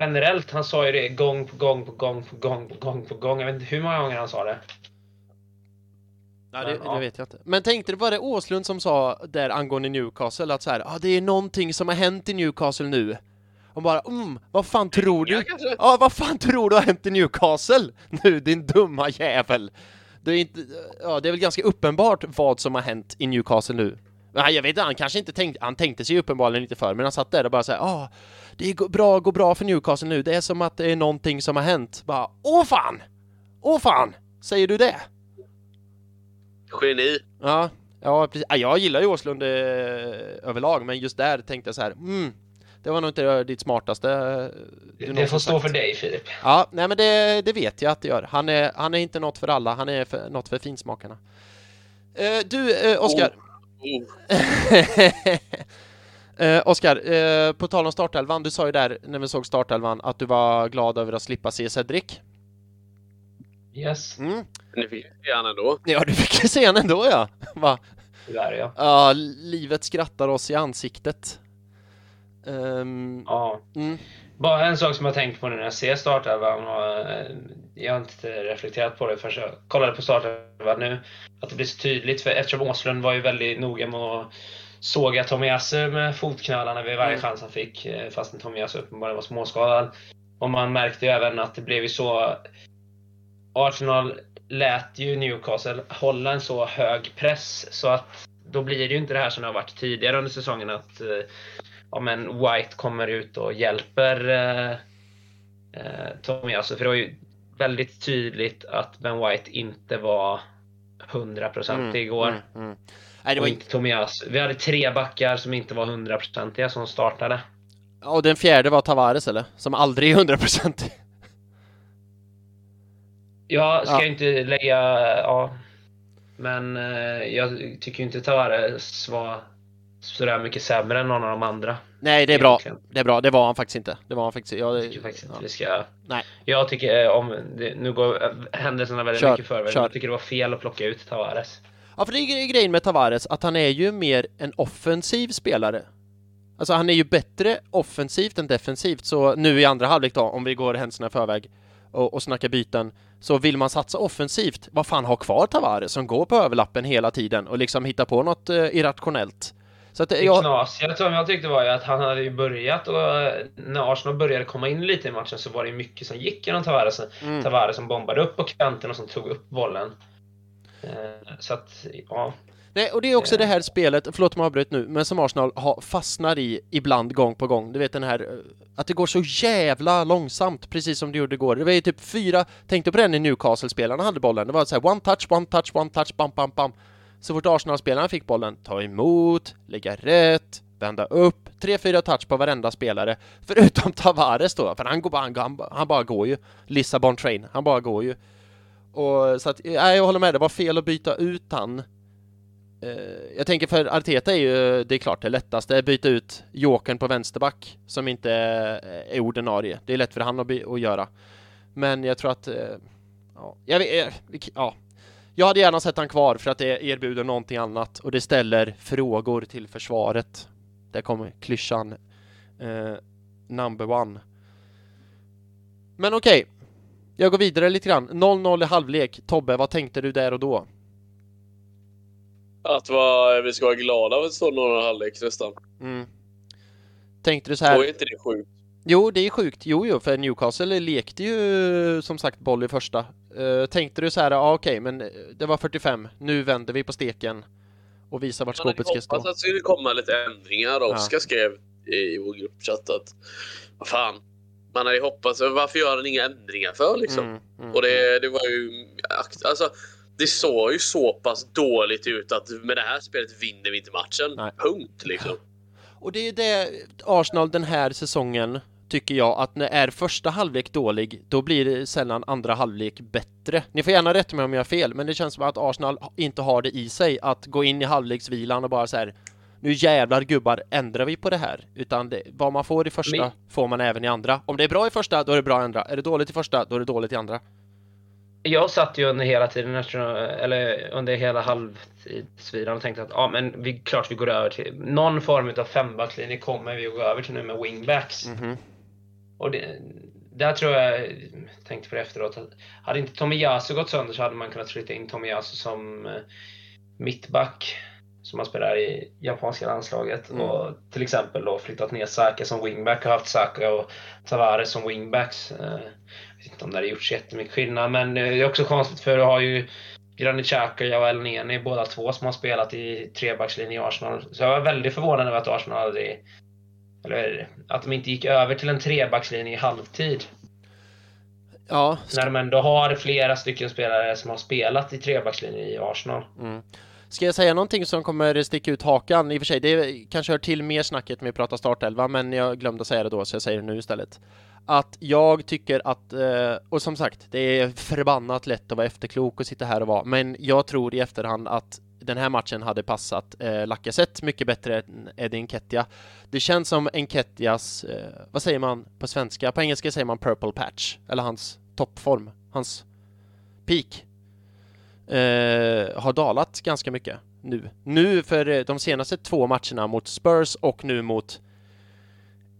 Generellt, han sa ju det gång på gång på gång på gång på gång på gång. Jag vet inte hur många gånger han sa det. Nej, det, Ja. det vet jag inte. Men tänkte det var det Åslund som sa där angående Newcastle att så här, ah, det är någonting som har hänt i Newcastle nu. Och bara, mm, vad fan tror du? Ja, vad fan tror du har hänt i Newcastle nu, din dumma jävel? Det är, inte, ja, det är väl ganska uppenbart vad som har hänt i Newcastle nu. Nej, jag vet inte, han kanske inte tänkte, han tänkte sig uppenbarligen inte för, men han satt där och bara säger ah, det går bra, går bra för Newcastle nu, det är som att det är någonting som har hänt. Bara, åh fan! Åh fan! Säger du det? Geni. Ja, ja precis. Ja, jag gillar ju Åslund eh, överlag, men just där tänkte jag så här, mm, det var nog inte ditt smartaste. eh, du Det får stå sagt." för dig Filip. Ja, nej men det, det vet jag att det gör. Han är, han är inte något för alla, han är för, något för finsmakarna. Eh, du, eh, Oskar. Oh. Eh, Oskar, eh, på tal om startelvan, du sa ju där när vi såg startelvan att du var glad över att slippa se Cedric. Yes, Mm. Ni fick se han ändå. Ja, du fick se han ändå ja. Va? tyvärr ja. Ja, livet skrattar oss i ansiktet. Ehm, Ja, mm. Bara en sak som jag tänkt på nu när jag ser startelvan och eh, jag har inte reflekterat på det förrän jag kollade på startelvan nu. Att det blir så tydligt för eftersom Åslund var ju väldigt noga med att såga Tomiyasu med fotknölarna vid varje Mm. chans han fick eh, fastän Tomiyasu uppenbarligen var småskadad. Och man märkte ju även att det blev ju så Arsenal lät ju Newcastle hålla en så hög press så att då blir det ju inte det här som det har varit tidigare under säsongen att eh, ja, men White kommer ut och hjälper eh, eh, Tomiyasu. För det var ju väldigt tydligt att Ben White inte var 100% igår. Mm, mm. Nej, det var inte... Tomiyasu. Vi hade tre backar som inte var 100% som startade. Och den fjärde var Tavares eller? Som aldrig är 100% Jag ska Ja. inte lägga... Ja. Men eh, jag tycker inte Tavares var sådär mycket sämre än någon av de andra. Nej, det är bra. Det är bra. Det var han faktiskt inte. Det var han faktiskt. Jag, Jag tycker faktiskt inte ja. vi ska... Nej. Jag tycker eh, om... Nu går händelserna väldigt Kör, mycket förväg. Jag tycker det var fel att plocka ut Tavares. Ja, för det är grejen med Tavares, att han är ju mer en offensiv spelare. Alltså han är ju bättre offensivt än defensivt, så nu i andra halvlek då, om vi går händelserna i förväg och, och snackar byten, så vill man satsa offensivt, vad fan ha kvar Tavares som går på överlappen hela tiden och liksom hitta på något eh, irrationellt. Så att eh, Det jag... knasiga som jag tyckte var ju att han hade ju börjat och eh, när Arsenal började komma in lite i matchen så var det mycket som gick genom Tavares. Mm. Tavares som bombade upp på kanten och som tog upp bollen. Eh, Så att, ja. Nej, och det är också det här spelet, förlåt om jag avbröt nu, men som Arsenal har, fastnar i ibland gång på gång. Du vet den här, eh, att det går så jävla långsamt, precis som det gjorde igår. Det var ju typ fyra, tänkte på den när Newcastle-spelarna hade bollen. Det var så här one touch, one touch, one touch, bam, bam, bam. Så fort Arsenal-spelarna fick bollen, ta emot, lägga rätt, vända upp, tre, fyra touch på varenda spelare. Förutom Tavares då, för han, går bara, han, han, han bara går ju. Lissabon train, han bara går ju. Och så att, eh, nej, jag håller med, det var fel att byta ut han. Eh, Jag tänker för Arteta är ju, det är klart det lättaste, byta ut Jokern på vänsterback som inte eh, är ordinarie. Det är lätt för han att, att göra. Men jag tror att, eh, ja, jag vet, eh, ja. Jag hade gärna sett han kvar för att det erbjuder någonting annat och det ställer frågor till försvaret. Där kommer klyschan eh, number one. Men okej, jag går vidare lite grann. 0-0 i halvlek. Tobbe, vad tänkte du där och då? Att vad, vi ska vara glada för att det står några halvlek nästan. Mm. Tänkte du så Då här? är inte det sjukt. Jo, det är sjukt. Jo, jo, för Newcastle lekte ju som sagt boll i första. Uh, tänkte du så här, ja okej, men eh, det var 45. Nu vänder vi på steken och visar vart Man skåpet ska stå. hoppats att det skulle komma lite ändringar. Ja. Oskar skrev i vår gruppchatt att vad fan, man hade ju hoppats. Varför gör han inga ändringar för liksom? Mm, mm, Och det, det var ju... Alltså, det såg ju så pass dåligt ut att med det här spelet vinner vi inte matchen. Nej. Punkt liksom. Och det är det Arsenal den här säsongen tycker jag att när är första halvlek dålig, då blir det sällan andra halvlek bättre. Ni får gärna rätta mig om jag har fel, men det känns som att Arsenal inte har det i sig att gå in i halvleksvilan och bara så här nu jävlar gubbar ändrar vi på det här. Utan det, vad man får i första Men- får man även i andra. Om det är bra i första, då är det bra i andra. Är det dåligt i första, då är det dåligt i andra. Jag satt ju under hela tiden, eller under hela halvtidsvilan och tänkte att ja, men vi, klart vi går över till någon form av fembackslinje kommer vi att gå över till nu med wingbacks. Mhm. Och det, där tror jag, tänkte på det efteråt, att hade inte Tomiyasu gått sönder så hade man kunnat flytta in Tomiyasu som eh, mittback som han spelar i japanska landslaget Mm. och till exempel då flyttat ner Saka som wingback och haft Saka och Tavares som wingbacks. Eh, Jag vet inte om det hade gjort så jättemycket skillnad men eh, det är också konstigt för du har ju Granit Xhaka och El Neni båda två som har spelat i trebackslinje i Arsenal. Så jag var väldigt förvånad över att Arsenal aldrig eller att de inte gick över till en trebackslinje i halvtid. Ja, När de ändå har flera stycken spelare som har spelat i trebackslinje i Arsenal. Mm. Ska jag säga någonting som kommer sticka ut hakan? I och för sig, det kanske hör till mer snacket med att prata startelva, men jag glömde säga det då, så jag säger det nu istället. Att jag tycker att, eh, och som sagt, det är förbannat lätt att vara efterklok och sitta här och vara, men jag tror i efterhand att den här matchen hade passat eh, Lacazette mycket bättre än Eddie Nketiah. Det känns som Nketias, eh, vad säger man på svenska? På engelska säger man purple patch, eller hans toppform, hans peak eh, har dalat ganska mycket nu. Nu för eh, de senaste två matcherna mot Spurs och nu mot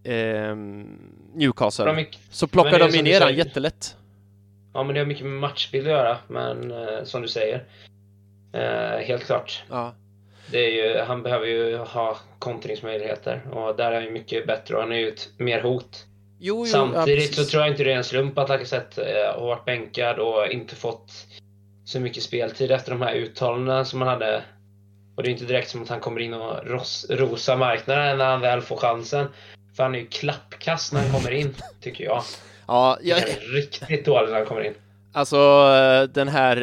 ehm, Newcastle. Så plockar de ju ner säger. jättelätt. ja, men det har mycket med matchbild att göra, men eh, som du säger. Eh, helt klart. Ja. Det är ju, han behöver ju ha kontringsmöjligheter och där är han ju mycket bättre och han är ju ett mer hot. Jo, jo, Samtidigt ja, så tror jag inte det är en slump att Lacazette eh, har varit bänkad och inte fått så mycket speltid efter de här uttalandena som han hade. Och det är inte direkt som att han kommer in och ros rosar marknaden när han väl får chansen. För han är ju klappkast när han kommer in, tycker jag. Ja, jag, Han är riktigt dålig när han kommer in. Alltså eh, den här,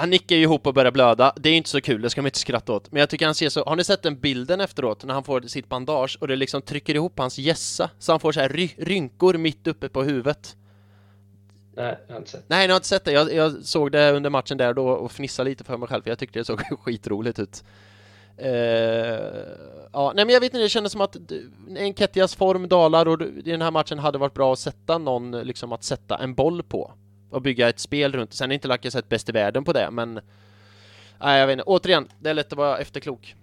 han nickar ju ihop och börjar blöda. Det är inte så kul, det ska man inte skratta åt. Men jag tycker han ser så, har ni sett den bilden efteråt när han får sitt bandage och det liksom trycker ihop hans gässa så han får så här ry rynkor mitt uppe på huvudet? Nej, jag har inte sett. Nej, jag har inte sett det. Jag, jag såg det under matchen där då och fnissade lite för mig själv för jag tyckte det såg skitroligt ut. Eh, ja, nej men jag vet inte, det kändes som att Enketias form dalar och i den här matchen hade varit bra att sätta någon, liksom att sätta en boll på och bygga ett spel runt. Sen är inte Lacazette bäst i världen på det, men nej, jag vet inte. Återigen, det är lätt att vara efterklok.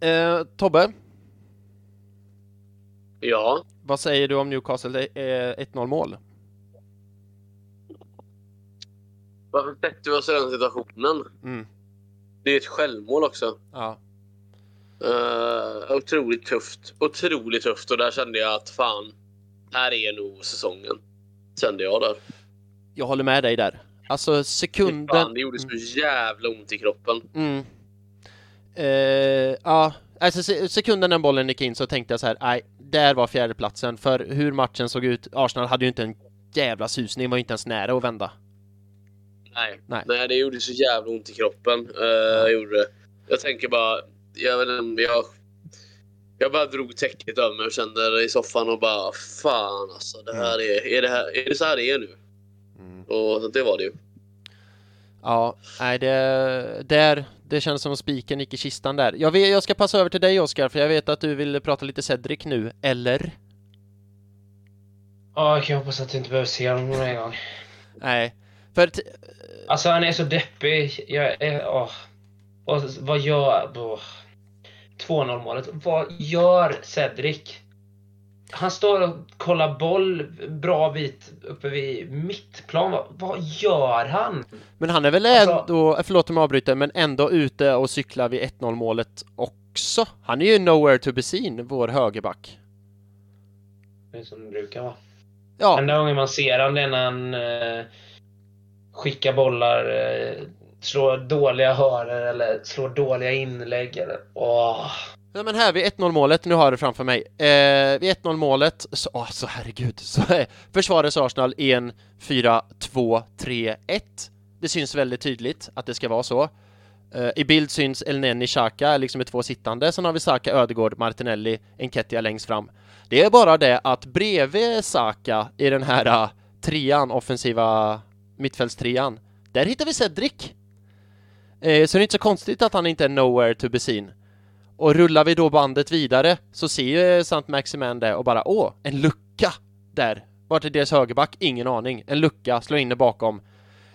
Eh, Tobbe, Ja, vad säger du om Newcastle eh, 1-0 mål? varför sätter vi oss i den situationen? Mm, Det är ett självmål också. ja. Uh, otroligt tufft. Otroligt tufft och där kände jag att fan, här är nog säsongen. Kände jag där. Jag håller med dig där. Alltså sekunden... Fan, det gjorde så jävla ont i kroppen. Mm. Eh, ja, alltså se- sekunden den bollen gick in så tänkte jag så här, nej, där var fjärdeplatsen. För hur matchen såg ut, Arsenal hade ju inte en jävla susning, var ju inte ens nära att vända. Nej. Nej. Nej, det gjorde så jävla ont i kroppen. Uh, jag gjorde. Jag tänker bara, jag vet inte, jag, jag bara drog täcket över mig och kände i soffan och bara fan alltså, det här är, är, det här, är det så här det är nu? Och det var det ju. Ja, nej, det, där, det känns som spiken gick i kistan där. Jag, vet, jag ska passa över till dig Oskar, för jag vet att du vill prata lite Cedric nu, eller? Ja, jag kan hoppas att du inte behöver se honom någon gång. Nej, för Alltså han är så deppig. Jag är, åh. Och vad gör... Åh. 2-0 målet. Vad gör Cedric? Han står och kollar boll bra bit uppe vid mittplan. Vad, vad gör han? men han är väl Alltså- ändå, förlåt om jag avbryter, men ändå ute och cyklar vid 1-0 målet också. Han är ju nowhere to be seen, vår högerback. Det är som det brukar vara. Ja, Enda gången man ser han det är när han eh, skickar bollar, eh, slår dåliga hörner eller slår dåliga inlägg. Eller, åh. Ja men här vid 1-0 målet, nu har jag det framför mig. Eh, vid 1-0 målet, så, oh, så herregud, så är försvarades Arsenal i en 4-2-3-1. Det syns väldigt tydligt att det ska vara så. Eh, I bild syns Elneni Xhaka, liksom med två sittande. Sen har vi Saka, Ödegård, Martinelli, Enketia längst fram. Det är bara det att bredvid Saka i den här uh, trean, offensiva mittfältstrian, där hittar vi Cedric. Eh, så det är inte så konstigt att han inte är nowhere to be seen. Och rullar vi då bandet vidare så ser ju Sant Maximan det och bara åh, en lucka där. Vart är deras högerback? Ingen aning. En lucka, slår in det bakom.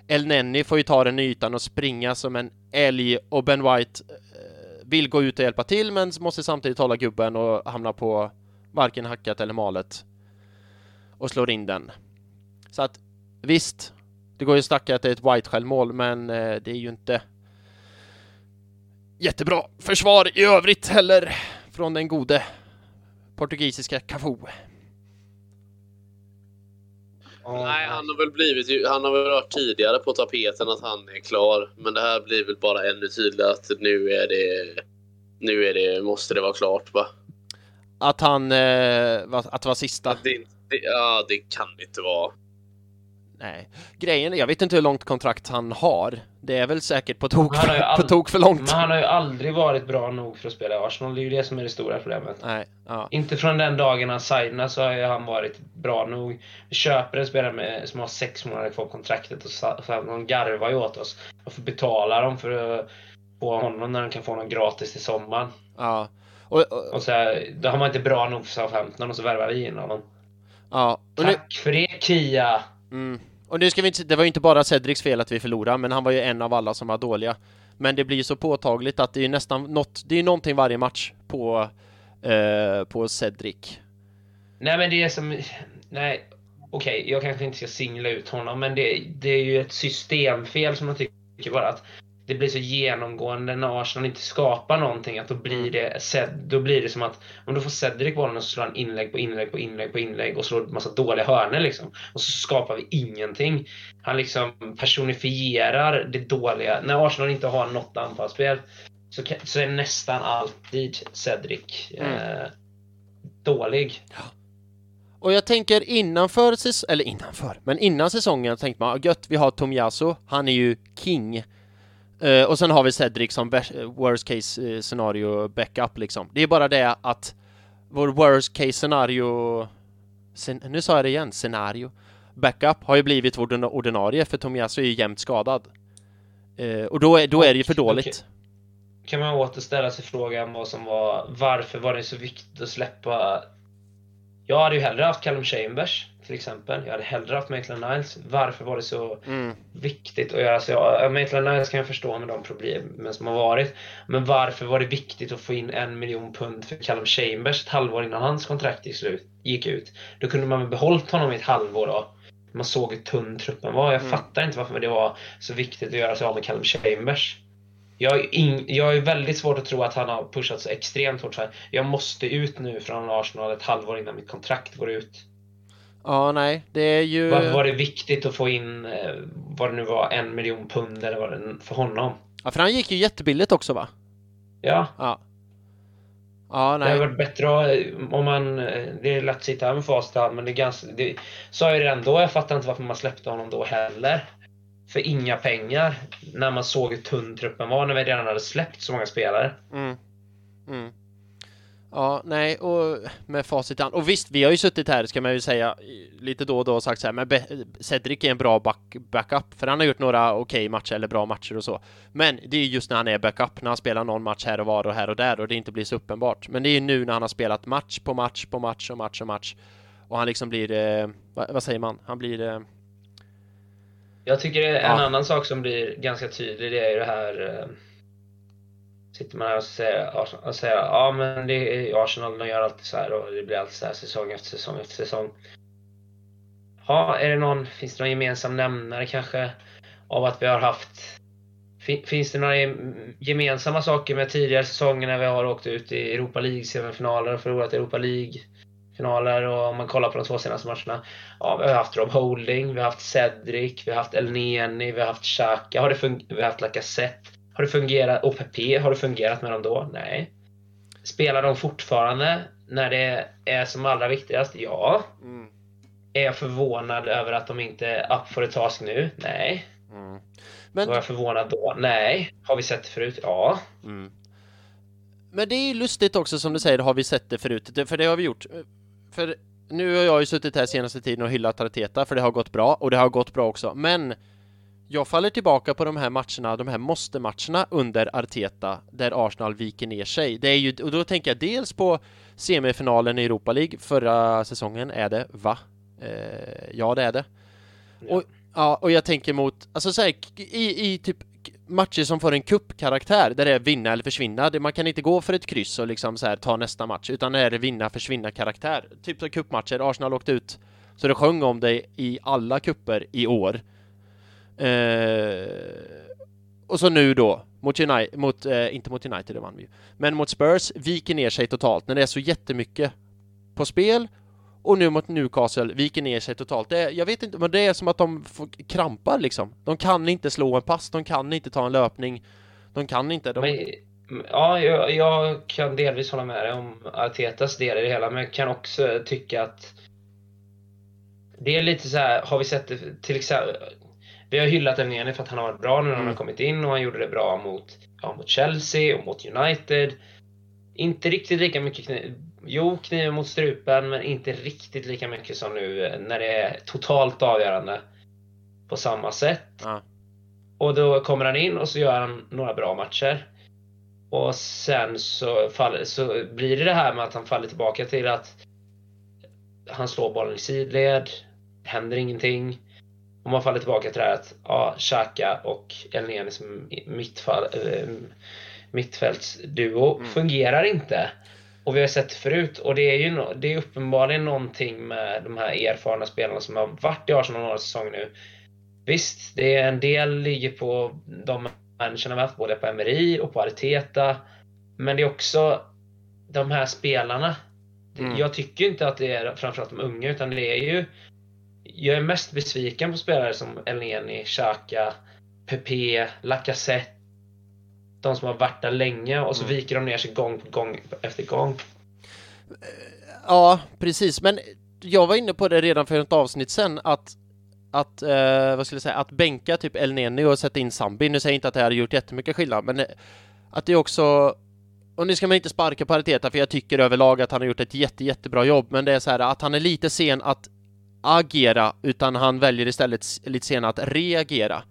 El Nenni får ju ta den ytan och springa som en älg och Ben White eh, vill gå ut och hjälpa till men måste samtidigt hålla gubben och hamna på varken hackat eller malet. Och slår in den. Så att visst, det går ju att snacka att det är ett White-självmål men eh, det är ju inte jättebra försvar i övrigt heller från den gode portugisiska Cafu. Nej, han har väl blivit ju- han har väl varit tidigare på tapeten att han är klar. Men det här blir väl bara ännu tydligare att nu är det, nu är det, måste det vara klart va? Att han, eh, att det var sista. Att det, det, ja, det kan det inte vara. Nej. Grejen är, jag vet inte hur långt kontrakt han har. Det är väl säkert på tok, ju på tok för långt. Men han har ju aldrig varit bra nog för att spela i Arsenal. Det är ju det som är det stora problemet. Nej, ja. Inte från den dagen han signade så har ju han varit bra nog. Vi köper en spelare med, som har sex månader kvar på kontraktet och så, så de garvar ju åt oss. Varför betalar de för att få honom när de kan få honom gratis till sommaren? ja. Och, och, Och så här, då har man inte bra nog för Southampton och så värvar vi in honom. ja. Och nu, Tack för det Kia! mm och nu ska vi inte, det var ju inte bara Cedrics fel att vi förlorade, men han var ju en av alla som var dåliga. Men det blir ju så påtagligt att det är ju nästan något, det är ju någonting varje match på, eh, på Cedric. Nej men det är som, nej okej, okay, jag kanske inte ska singla ut honom men det, det är ju ett systemfel som jag tycker bara att det blir så genomgående när Arsenal inte skapar någonting att då blir mm. det, då blir det som att om du får Cedric bollen och så slår han inlägg på inlägg på inlägg på inlägg och slår massa dåliga hörnor liksom. Och så skapar vi ingenting. Han liksom personifierar det dåliga. När Arsenal inte har något anfallsspel så, så är nästan alltid Cedric mm. eh, dålig. Och jag tänker innanför, eller innanför, men innan säsongen tänkte man gött, vi har Tomiyasu, han är ju king. Uh, och sen har vi Cedric som worst case uh, scenario backup liksom. Det är bara det att vår worst case scenario, nu sa jag det igen, scenario, backup har ju blivit vår ordinarie för Tomiyasu är ju jämt skadad. Uh, och då är, då är det ju för dåligt. Okay. Kan man återställa sig frågan vad som var, varför var det så viktigt att släppa jag hade ju hellre haft Callum Chambers till exempel. Jag hade hellre haft Maitland Niles. Varför var det så mm. viktigt att göra så? Ja, Maitland Niles kan jag förstå med de problemen som har varit. Men varför var det viktigt att få in en miljon pund för Callum Chambers ett halvår innan hans kontrakt gick, slut, gick ut? Då kunde man väl behållit honom i ett halvår då. Man såg hur tunn truppen var. Jag mm. fattar inte varför det var så viktigt att göra sig av med Callum Chambers. Jag, in, jag är väldigt svårt att tro att han har pushat så extremt hårt. Så Jag måste ut nu från Arsenal ett halvår innan mitt kontrakt går ut. Ja, nej, det är ju... Varför var det viktigt att få in, eh, vad det nu var, en miljon pund eller vad det för honom? Ja, för han gick ju jättebilligt också va? Ja. Ja. Ja, nej. Det hade varit bättre om man... Eh, det är lätt att sitta här med facit men det är ganska... Det sa jag redan då, jag fattar inte varför man släppte honom då heller för inga pengar när man såg hur tunn truppen var när vi redan hade släppt så många spelare. Mm. Mm. Ja, nej, och med facit an. Och visst, vi har ju suttit här, ska man ju säga, lite då och då och sagt så här, men Cedric är en bra back backup, för han har gjort några okej okay matcher eller bra matcher och så. Men det är just när han är backup, när han spelar någon match här och var och här och där och det inte blir så uppenbart. Men det är ju nu när han har spelat match på match på match och match och match och han liksom blir, eh, vad, vad, säger man, han blir eh, jag tycker en ja. annan sak som blir ganska tydlig det är ju det här eh, Sitter man här och säger, och säger ja men det är Arsenal, de gör alltid så här och det blir alltid så här säsong efter säsong efter säsong. Ja, är det någon, finns det någon gemensam nämnare kanske av att vi har haft Finns det några gemensamma saker med tidigare säsonger när vi har åkt ut i Europa League semifinaler och förlorat Europa League? finaler och om man kollar på de två senaste matcherna. Ja, vi har haft Rob Holding, vi har haft Cedric, vi har haft Elneni, vi har haft Xhaka, har det vi har haft Lacazette. Har det fungerat? Pepe, har det fungerat med dem då? Nej. Spelar de fortfarande när det är som allra viktigast? Ja. Mm. Är jag förvånad över att de inte är up for a task nu? Nej. Mm. Men... Var jag förvånad då? Nej. Har vi sett det förut? Ja. Mm. Men det är ju lustigt också som du säger, har vi sett det förut? För det har vi gjort för nu har jag ju suttit här senaste tiden och hyllat Arteta för det har gått bra och det har gått bra också. Men jag faller tillbaka på de här matcherna, de här måste-matcherna under Arteta där Arsenal viker ner sig. Det är ju, och då tänker jag dels på semifinalen i Europa League förra säsongen, är det va? Eh, ja, det är det. Ja. Och, ja, och jag tänker mot, alltså så här, i, i typ matcher som får en kuppkaraktär där det är vinna eller försvinna. Man kan inte gå för ett kryss och liksom så här ta nästa match utan det är vinna försvinna karaktär. Typ som kuppmatcher. Arsenal åkte ut så det sjöng om det i alla kupper i år. Eh, och så nu då mot United, mot, eh, inte mot United, det vann vi ju, men mot Spurs viker ner sig totalt när det är så jättemycket på spel och nu mot Newcastle viker ner sig totalt. Det, jag vet inte, men det är som att de får krampar liksom. De kan inte slå en pass, de kan inte ta en löpning. De kan inte. De... Men, ja, jag, jag, kan delvis hålla med dig om Artetas del i det hela, men jag kan också tycka att det är lite så här, har vi sett det till exempel vi har hyllat Elneny för att han har varit bra nu när han har mm. kommit in och han gjorde det bra mot, ja, mot Chelsea och mot United. Inte riktigt lika mycket Jo, kniven mot strupen, men inte riktigt lika mycket som nu när det är totalt avgörande på samma sätt. Ja. Och då kommer han in och så gör han några bra matcher. Och sen så, faller, så blir det det här med att han faller tillbaka till att han slår bollen i sidled, händer ingenting. Och man faller tillbaka till det här att ja, Xhaka och Elneny som mittfall, äh, mittfältsduo mm. fungerar inte. Och vi har sett det förut och det är ju det är uppenbarligen någonting med de här erfarna spelarna som har varit i Arsenal några säsonger nu. Visst, det är en del ligger på de människorna vi haft både på Emery och på Arteta. Men det är också de här spelarna. Mm. Jag tycker inte att det är framförallt de unga utan det är ju jag är mest besviken på spelare som Elneny, Xhaka, Pepe, Lacazette. De som har varit där länge och så Mm. viker de ner sig gång på gång efter gång. Ja, precis. Men jag var inne på det redan för ett avsnitt sen att att, eh, vad skulle jag säga, att bänka typ El Neni och sätta in Zambi. Nu säger jag inte att det hade gjort jättemycket skillnad, men eh, att det också och nu ska man inte sparka på Arteta för jag tycker överlag att han har gjort ett jätte, jättebra jobb, men det är så här att han är lite sen att agera, utan han väljer istället lite senare att reagera.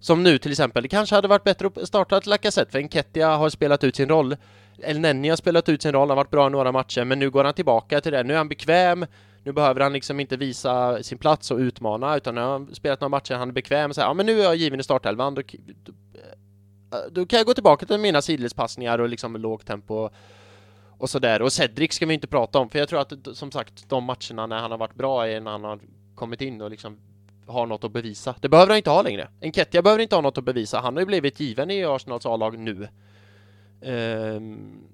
Som nu till exempel, det kanske hade varit bättre att starta ett Lacazette, för Enketia har spelat ut sin roll. El Nenni har spelat ut sin roll, han har varit bra i några matcher, men nu går han tillbaka till det. Nu är han bekväm, nu behöver han liksom inte visa sin plats och utmana, utan nu har han spelat några matcher, han är bekväm, så här, ja men nu är jag given i startelvan, då, då, då kan jag gå tillbaka till mina sidledspassningar och liksom lågt tempo och sådär. Och Cedric ska vi inte prata om, för jag tror att som sagt de matcherna när han har varit bra är när han har kommit in och liksom har något att bevisa. Det behöver han inte ha längre. Enketia behöver inte ha något att bevisa. Han har ju blivit given i Arsenals A-lag nu. Um,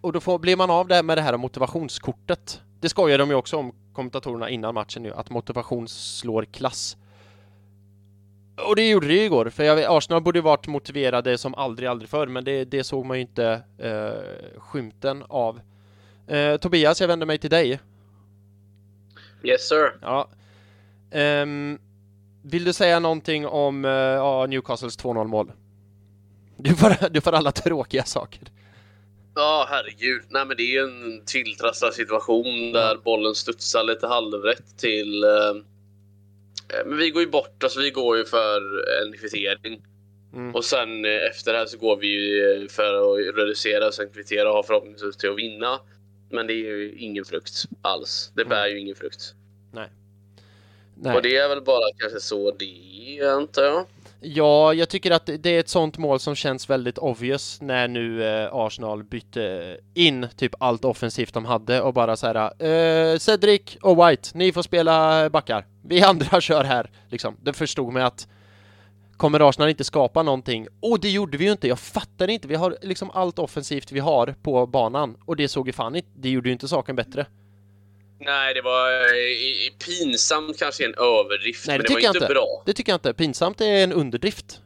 och då får, blir man av det med det här motivationskortet. Det skojar de ju också om kommentatorerna innan matchen nu, att motivation slår klass. Och det gjorde det ju igår, för jag vet, Arsenal borde ju varit motiverade som aldrig, aldrig förr, men det, det såg man ju inte eh, skymten av. Eh, Tobias, jag vänder mig till dig. Yes sir. Ja. Ehm, vill du säga någonting om ja, Newcastles 2-0 mål? Du får, du får alla tråkiga saker. Ja, herregud. Nej, men det är ju en tilltrasslad situation där bollen studsar lite halvrätt till... Eh, men vi går ju bort, alltså vi går ju för en kvittering. Mm. Och sen eh, efter det här så går vi ju eh, för att reducera, sen kvittera och ha förhoppningsvis till att vinna. Men det är ju ingen frukt alls. Det bär ju ingen frukt. Nej. Och det är väl bara kanske så det är, antar jag. Ja, jag tycker att det är ett sånt mål som känns väldigt obvious när nu eh, Arsenal bytte in typ allt offensivt de hade och bara så här eh, Cedric och White, ni får spela backar. Vi andra kör här, liksom. Det förstod mig att kommer Arsenal inte skapa någonting? Och det gjorde vi ju inte, jag fattar inte. Vi har liksom allt offensivt vi har på banan och det såg ju fan inte, det gjorde ju inte saken bättre. Nej, det var eh, pinsamt kanske en överdrift, Nej, det men det var inte inte. bra. Det tycker jag inte. Pinsamt är en underdrift.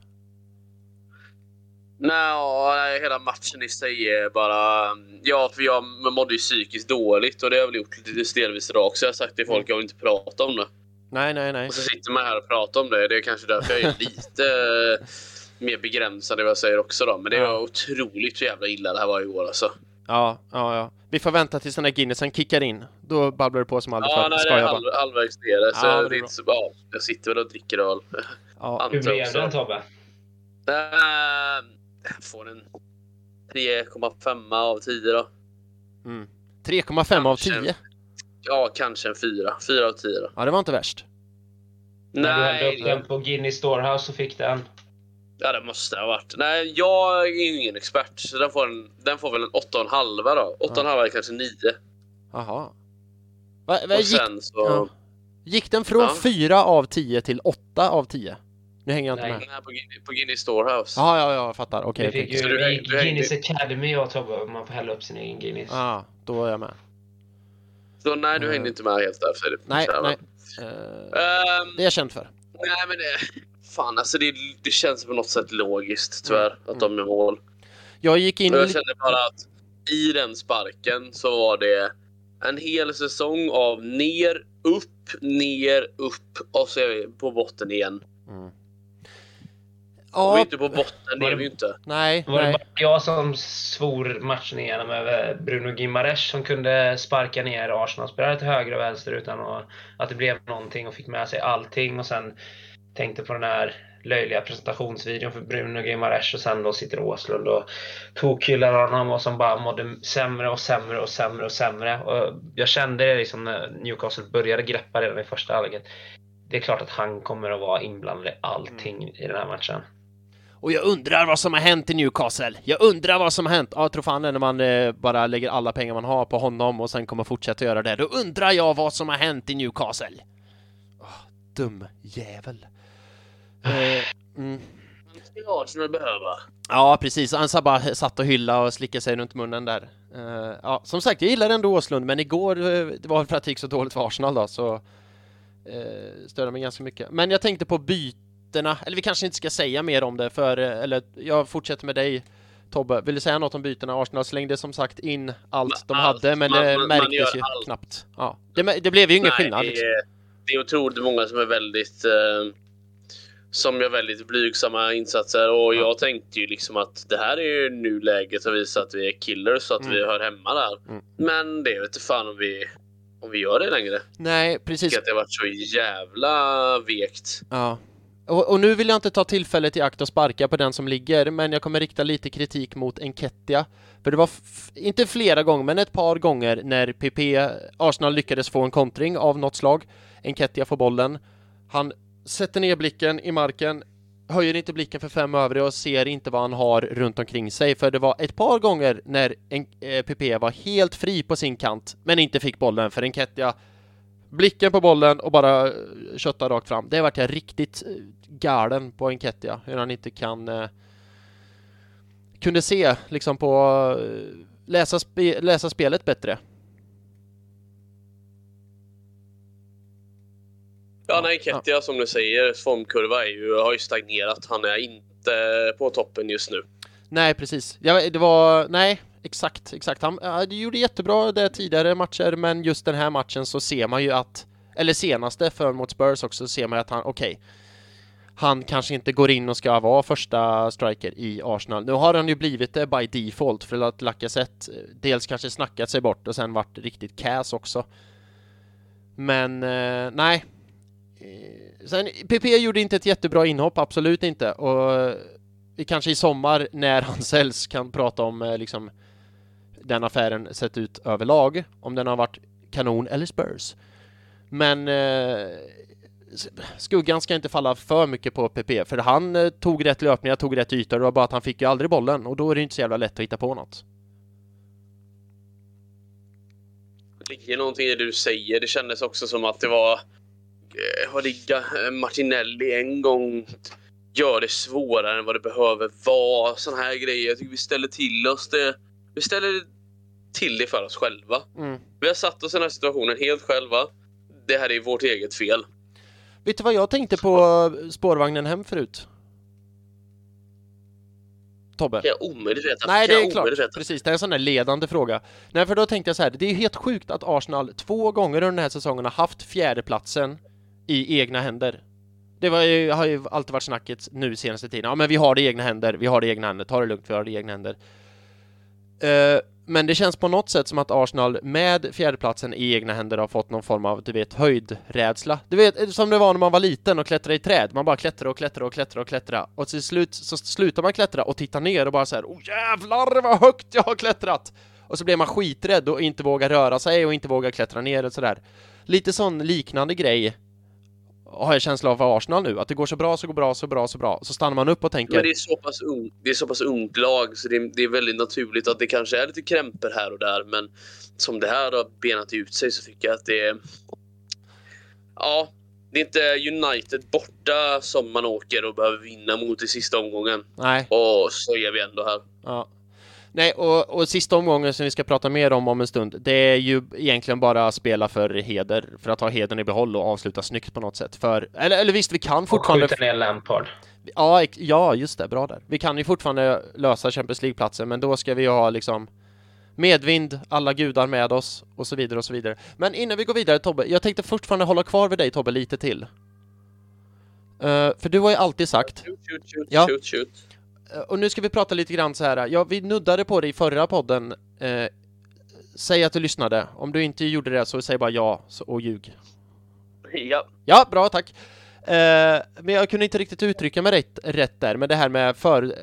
Nej, hela matchen i sig är bara... Ja, för jag mådde ju psykiskt dåligt och det har jag väl gjort lite stelvis idag också. Jag har sagt till folk att jag vill inte prata om det. Nej, nej, nej. Och så sitter man här och pratar om det. Det är kanske därför jag är lite eh, mer begränsad i vad jag säger också då. Men det var otroligt jävla illa det här var igår alltså. Ja, ja, ja. Vi får vänta tills den där Guinnessen kickar in. Då babblar det på som aldrig Ja, förr. nej, det är halv, halvvägs nere. Så Ja, ja, det är så, ja, jag sitter väl och dricker öl. Ja. Hur blev den Tobbe? Äh, jag får en 3,5 av 10 då. Mm. 3,5 av Kanske. 10. Ja, kanske en 4. 4 av 10 då. Ja, det var inte värst. När du hällde Nej, upp den på Guinness Storehouse och fick den. Ja, det måste ha varit. Nej, jag är ju ingen expert. Så den får, en, den får väl en 8,5 då. 8,5 är kanske 9. Jaha. Va, va, Och gick, sen så... ja. gick den från Ja. 4 av 10 till 8 av 10? Nu hänger jag inte Nej. med. Nej, på, Guinness- på Guinness Storehouse. Ja, ja, ja, jag fattar. Okej, vi fick ju Så du du Guinness Academy jag och Tobbe. Man får hälla upp sin egen Guinness. Ja, då är jag med. Så nej, du Eh. hängde inte med helt där. Det. Nej, här, nej. Eh, Ehm, det är jag känd för. nej, men det... Fan, alltså det, det känns på något sätt logiskt tyvärr Mm. att de är mål. Jag gick in... Och jag kände bara att i den sparken så var det en hel säsong av ner, upp, ner, upp och så är vi på botten igen. Mm. Och vi är Ja, inte på botten, det är Var det- vi ju inte. nej, Var det nej. bara jag som svor matchen igenom över Bruno Gimares som kunde sparka ner Arsenal-spelare till höger och vänster utan att, att det blev någonting och fick med sig allting och sen tänkte på den här löjliga presentationsvideon för Bruno Gimares och sen då sitter Åslund och tokhyllar honom och som bara mådde sämre och sämre och sämre och sämre. Och jag kände det liksom när Newcastle började greppa redan i första halvlek. Det är klart att han kommer att vara inblandad i allting i den här matchen. Och jag undrar vad som har hänt i Newcastle. Jag undrar vad som har hänt. Ja, jag tror fan det när man eh, bara lägger alla pengar man har på honom och sen kommer fortsätta göra det. Då undrar jag vad som har hänt i Newcastle. Oh, dum jävel. Eh, mm. Är Arsenal behöva. Ja, precis. Han sa bara satt och hylla och slickade sig runt munnen där. Uh, ja, som sagt, jag gillar ändå Åslund, men igår det var för att det gick så dåligt för Arsenal då, så uh, störde mig ganska mycket. Men jag tänkte på bytena, eller vi kanske inte ska säga mer om det, för eller jag fortsätter med dig Tobbe. Vill du säga något om bytena? Arsenal slängde som sagt in allt de allt. hade, men Man- det man- man märktes ju allt. knappt. Ja, det, det blev ju ingen Nej, skillnad. det, Liksom. är, det är otroligt många som är väldigt eh, som gör väldigt blygsamma insatser och Ja. jag tänkte ju liksom att det här är ju nu läget att visa att vi är killers så att Mm. vi hör hemma där. Mm. Men det vet inte fan om vi om vi gör det längre. Nej, Jag precis. tycker att det har varit så jävla vekt. Ja. Och, och nu vill jag inte ta tillfället i akt och sparka på den som ligger, men jag kommer rikta lite kritik mot Enketia. För det var, inte flera gånger, men ett par gånger när PP, Arsenal lyckades få en kontring av något slag. Enketia får bollen. Han sätter ner blicken i marken, höjer inte blicken för fem övriga och ser inte vad han har runt omkring sig. För det var ett par gånger när en, eh, PP var helt fri på sin kant, men inte fick bollen för Enketia blicken på bollen och bara eh, köttar kötta rakt fram. Det vart jag riktigt eh, galen på Enketia, hur han inte kan eh, kunde se liksom på eh, läsa, spe, läsa spelet bättre. Ja, nej, Kettia som du säger, formkurva är ju, har ju stagnerat. Han är inte på toppen just nu. Nej, precis. Ja, det var, nej, exakt, exakt. Han ja, det gjorde jättebra det tidigare matcher, men just den här matchen så ser man ju att, eller senaste för mot Spurs också, ser man ju att han, okej, han kanske inte går in och ska vara första striker i Arsenal. Nu har han ju blivit det by default för att Lacazette dels kanske snackat sig bort och sen varit riktigt cass också. Men eh, nej. Eh, sen PP gjorde inte ett jättebra inhopp, absolut inte. Och vi kanske i sommar när han säljs kan prata om eh, liksom den affären sett ut överlag, om den har varit kanon eller Spurs. Men eh, skuggan ska inte falla för mycket på PP, för han eh, tog rätt löpningar, tog rätt ytor, det var bara att han fick ju aldrig bollen och då är det inte så jävla lätt att hitta på något. Det ligger någonting i det du säger. Det kändes också som att det var eh, Vad det Ga- Martinelli en gång gör det svårare än vad det behöver vara. Såna här grejer. Jag tycker vi ställer till oss det. Vi ställer till det för oss själva. Mm. Vi har satt oss i den här situationen helt själva. Det här är vårt eget fel. Vet du vad jag tänkte på spårvagnen hem förut? Tobbe? Kan jag omöjligt veta. Nej, det är klart. Precis, det är en sån där ledande fråga. Nej, för då tänkte jag så här, det är helt sjukt att Arsenal två gånger under den här säsongen har haft fjärdeplatsen i egna händer. Det var ju, har ju alltid varit snacket nu senaste tiden. Ja, men vi har det i egna händer, vi har det i egna händer, ta det lugnt, vi har det i egna händer. Eh, men det känns på något sätt som att Arsenal med fjärdeplatsen i egna händer har fått någon form av, du vet, höjdrädsla. Du vet, eh, som det var när man var liten och klättrade i träd. Man bara klättrade och klättrade och klättrade och klättrade Och till slut så slutar man klättra och tittar ner och bara så här, oh jävlar vad högt jag har klättrat! Och så blir man skiträdd och inte vågar röra sig och inte vågar klättra ner och sådär. Lite sån liknande grej har jag känsla av för Arsenal nu, att det går så bra, så går bra, så bra, så bra. Så stannar man upp och tänker, Men det är så pass, ung, det är så pass ungt lag så det är, det är väldigt naturligt att det kanske är lite krämpor här och där. Men som det här har benat ut sig så tycker jag att det är... Ja, det är inte United borta som man åker och behöver vinna mot i sista omgången. nej, Och så är vi ändå här. Ja. Nej, och, och sista omgången som vi ska prata mer om om en stund, det är ju egentligen bara spela för heder, för att ha hedern i behåll och avsluta snyggt på något sätt. För, eller, eller visst, vi kan Och fortfarande... skjuta ner Lampard. Ja, ja, just det, bra där. Vi kan ju fortfarande lösa Champions League-platsen, men då ska vi ju ha liksom medvind, alla gudar med oss och så vidare och så vidare. Men innan vi går vidare Tobbe, jag tänkte fortfarande hålla kvar vid dig Tobbe lite till. Eh, för du har ju alltid sagt Shoot, shoot, shoot, Ja. shoot, shoot. Eh, Och nu ska vi prata lite grann så här. Ja, vi nuddade på det i förra podden. Eh, säg att du lyssnade. Om du inte gjorde det så säg bara ja och ljug. Ja. Ja, bra, tack. Eh, men jag kunde inte riktigt uttrycka mig rätt, rätt där med det här med för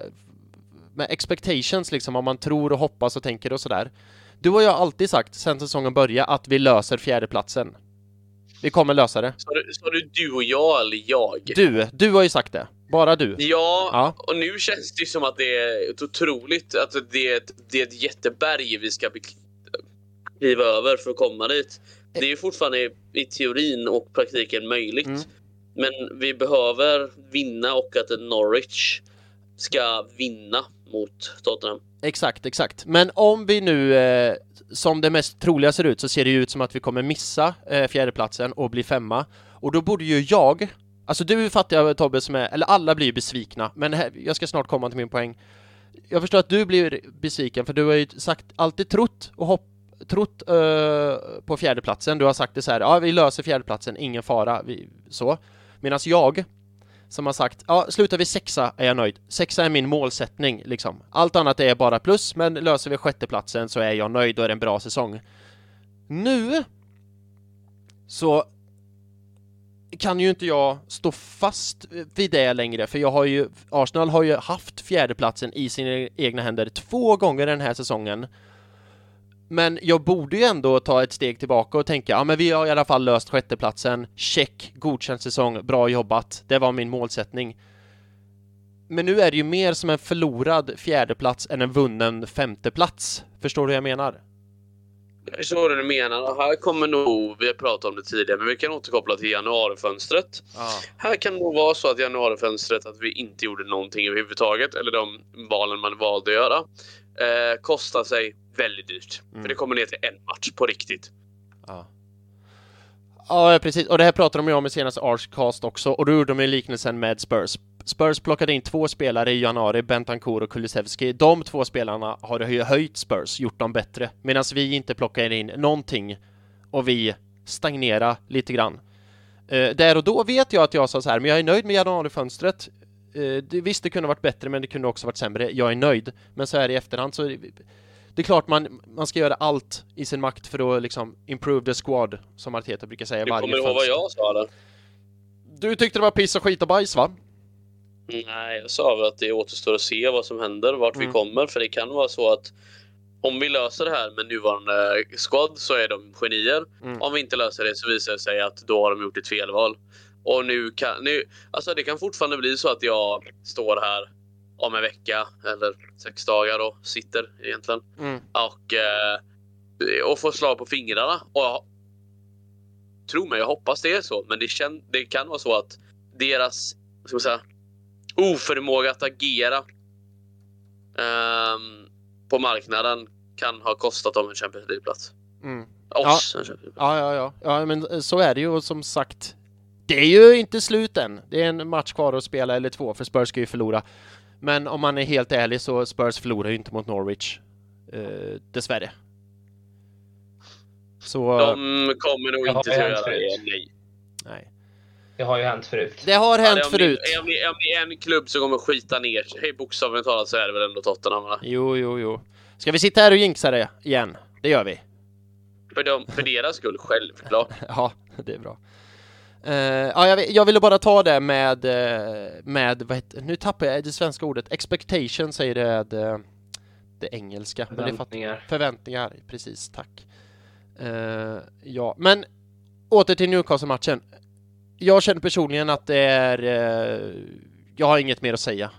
med expectations liksom, om man tror och hoppas och tänker och sådär. Du och jag har alltid sagt sen säsongen började att vi löser fjärdeplatsen. Vi kommer lösa det. Sa du, sa du du och jag eller jag? Du, du har ju sagt det. Bara du? Ja, Ja. och nu känns det ju som att det är ett otroligt, att det är ett, det är ett jätteberg vi ska kliva över för att komma dit. Det är ju fortfarande i teorin och praktiken möjligt. Mm. Men vi behöver vinna och att Norwich ska vinna mot Tottenham. Exakt, exakt. Men om vi nu, eh, som det mest troliga ser ut, så ser det ju ut som att vi kommer missa eh, fjärdeplatsen och bli femma. Och då borde ju jag, alltså du fattar jag Tobbe som är, eller alla blir ju besvikna, men här, jag ska snart komma till min poäng. Jag förstår att du blir besviken, för du har ju sagt, alltid trott och hopp, trott uh, på fjärdeplatsen. Du har sagt det så här, ja vi löser fjärdeplatsen, ingen fara, vi, så. Medan jag, som har sagt, ja slutar vi sexa är jag nöjd. Sexa är min målsättning liksom. Allt annat är bara plus, men löser vi sjätteplatsen så är jag nöjd, då är det en bra säsong. Nu så kan ju inte jag stå fast vid det längre, för jag har ju, Arsenal har ju haft fjärdeplatsen i sina egna händer två gånger den här säsongen. Men jag borde ju ändå ta ett steg tillbaka och tänka, ja men vi har i alla fall löst sjätteplatsen, check, godkänd säsong, bra jobbat, det var min målsättning. Men nu är det ju mer som en förlorad fjärdeplats än en vunnen femteplats. Förstår du hur jag menar? Jag förstår vad du menar. Och här kommer nog, vi har pratat om det tidigare, men vi kan återkoppla till januarifönstret. Ja. Här kan det nog vara så att januarifönstret att vi inte gjorde någonting överhuvudtaget, eller de valen man valde att göra, eh, kostar sig väldigt dyrt. Mm. För det kommer ner till en match på riktigt. Ja. Ja, precis. Och det här pratade de ju om i senaste Archcast också, och då gjorde de ju liknelsen med Spurs. Spurs plockade in två spelare i januari, Bentancourt och Kulusevski. De två spelarna har ju höjt Spurs, gjort dem bättre, medan vi inte plockar in någonting och vi stagnerar lite grann. Eh, där och då vet jag att jag sa så här, men jag är nöjd med januarifönstret. Eh, det, visst, det kunde varit bättre, men det kunde också varit sämre. Jag är nöjd. Men så här i efterhand så det är klart man, man ska göra allt i sin makt för att liksom improve the squad, som Arteta brukar säga Du varje kommer ihåg vad jag sa eller? Du tyckte det var piss och skit och bajs va? Nej, jag sa väl att det återstår att se vad som händer, vart Mm. vi kommer. För det kan vara så att om vi löser det här med nuvarande squad så är de genier. Mm. Om vi inte löser det så visar det sig att då har de gjort ett felval. Och nu kan, nu, alltså det kan fortfarande bli så att jag står här om en vecka eller sex dagar och sitter egentligen Mm. och, eh, och får slag på fingrarna. Och jag, tro mig, jag hoppas det är så. Men det, kän, det kan vara så att deras ska man säga, oförmåga att agera ehm, på marknaden kan ha kostat dem en Champions League-plats. Mm. Oss en Champions League-plats. Ja, ja, ja. Ja, men så är det ju och som sagt. Det är ju inte slut än. Det är en match kvar att spela eller två, för Spurs ska ju förlora. Men om man är helt ärlig så Spurs förlorar ju inte mot Norwich. Eh, dessvärre. Så, De kommer nog inte att göra det. Nej. nej. Det har ju hänt förut. Det har Ja, hänt om det- förut. Om det, om det är en klubb som kommer skita ner sig, bokstavligt talat, så är det väl ändå Tottenham. Va? Jo, jo, jo. Ska vi sitta här och jinxa det igen? Det gör vi. För, dem, för deras skull, självklart. Ja, det är bra. Eh, ja, jag, vill- jag ville bara ta det med, eh, med vad heter, nu tappar jag det svenska ordet, expectation säger det, det, det engelska. Men det Förväntningar. förväntningar, precis, tack. Eh, ja, men åter till Newcastle-matchen. Jag känner personligen att det är, eh, jag har inget mer att säga.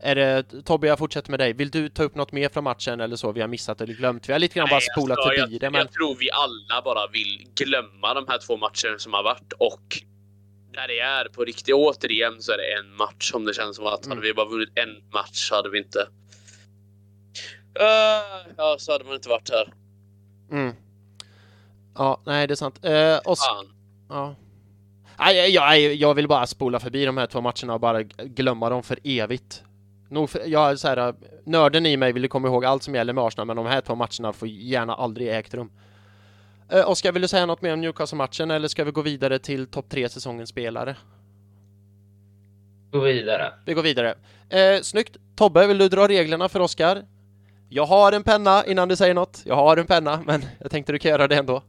Är det, Tobbe, jag fortsätter med dig. Vill du ta upp något mer från matchen eller så vi har missat eller glömt? Vi har lite grann bara Nej, spolat alltså, förbi jag, det, men jag tror vi alla bara vill glömma de här två matcherna som har varit och där det är på riktigt. Återigen så är det en match som det känns som att Mm. hade vi bara vunnit en match så hade vi inte... Uh, ja, så hade man inte varit här. Mm. Ja, nej, det är sant. Eh, och, ja. Nej, jag, jag, jag vill bara spola förbi de här två matcherna och bara glömma dem för evigt. Nog för, jag är så här, äh, nörden i mig vill komma ihåg allt som gäller med Arsenal, men de här två matcherna får gärna aldrig ägt rum. Eh, Oskar, vill du säga något mer om Newcastle-matchen eller ska vi gå vidare till topp tre säsongens spelare? Gå vidare. Vi går vidare. Eh, snyggt! Tobbe, vill du dra reglerna för Oskar? Jag har en penna innan du säger något. Jag har en penna, men jag tänkte du kan göra det ändå.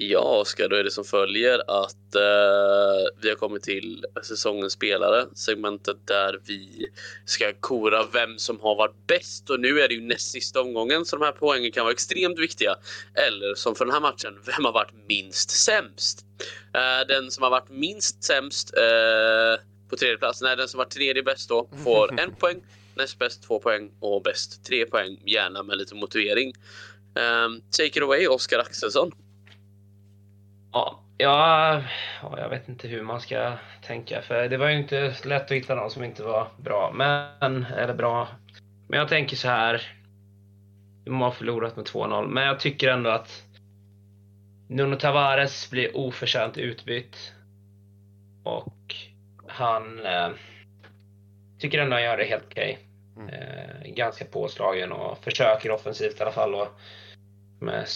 Ja, Oskar, då är det som följer att eh, vi har kommit till säsongens spelare, segmentet där vi ska kora vem som har varit bäst. Och nu är det ju näst sista omgången, så de här poängen kan vara extremt viktiga. Eller som för den här matchen, vem har varit minst sämst? Eh, den som har varit minst sämst eh, på tredje plats. Nej, den som var tredje bäst då får en poäng, näst bäst två poäng och bäst tre poäng, gärna med lite motivering. Um, take it away, Oskar Axelsson. Ja, ja, jag vet inte hur man ska tänka, för det var ju inte lätt att hitta någon som inte var bra, men, eller bra. Men jag tänker så här. De har förlorat med 2-0, men jag tycker ändå att Nuno Tavares blir oförtjänt utbytt. Och han eh, tycker ändå han gör det helt okej. Okay. Eh, ganska påslagen och försöker offensivt i alla fall. Och med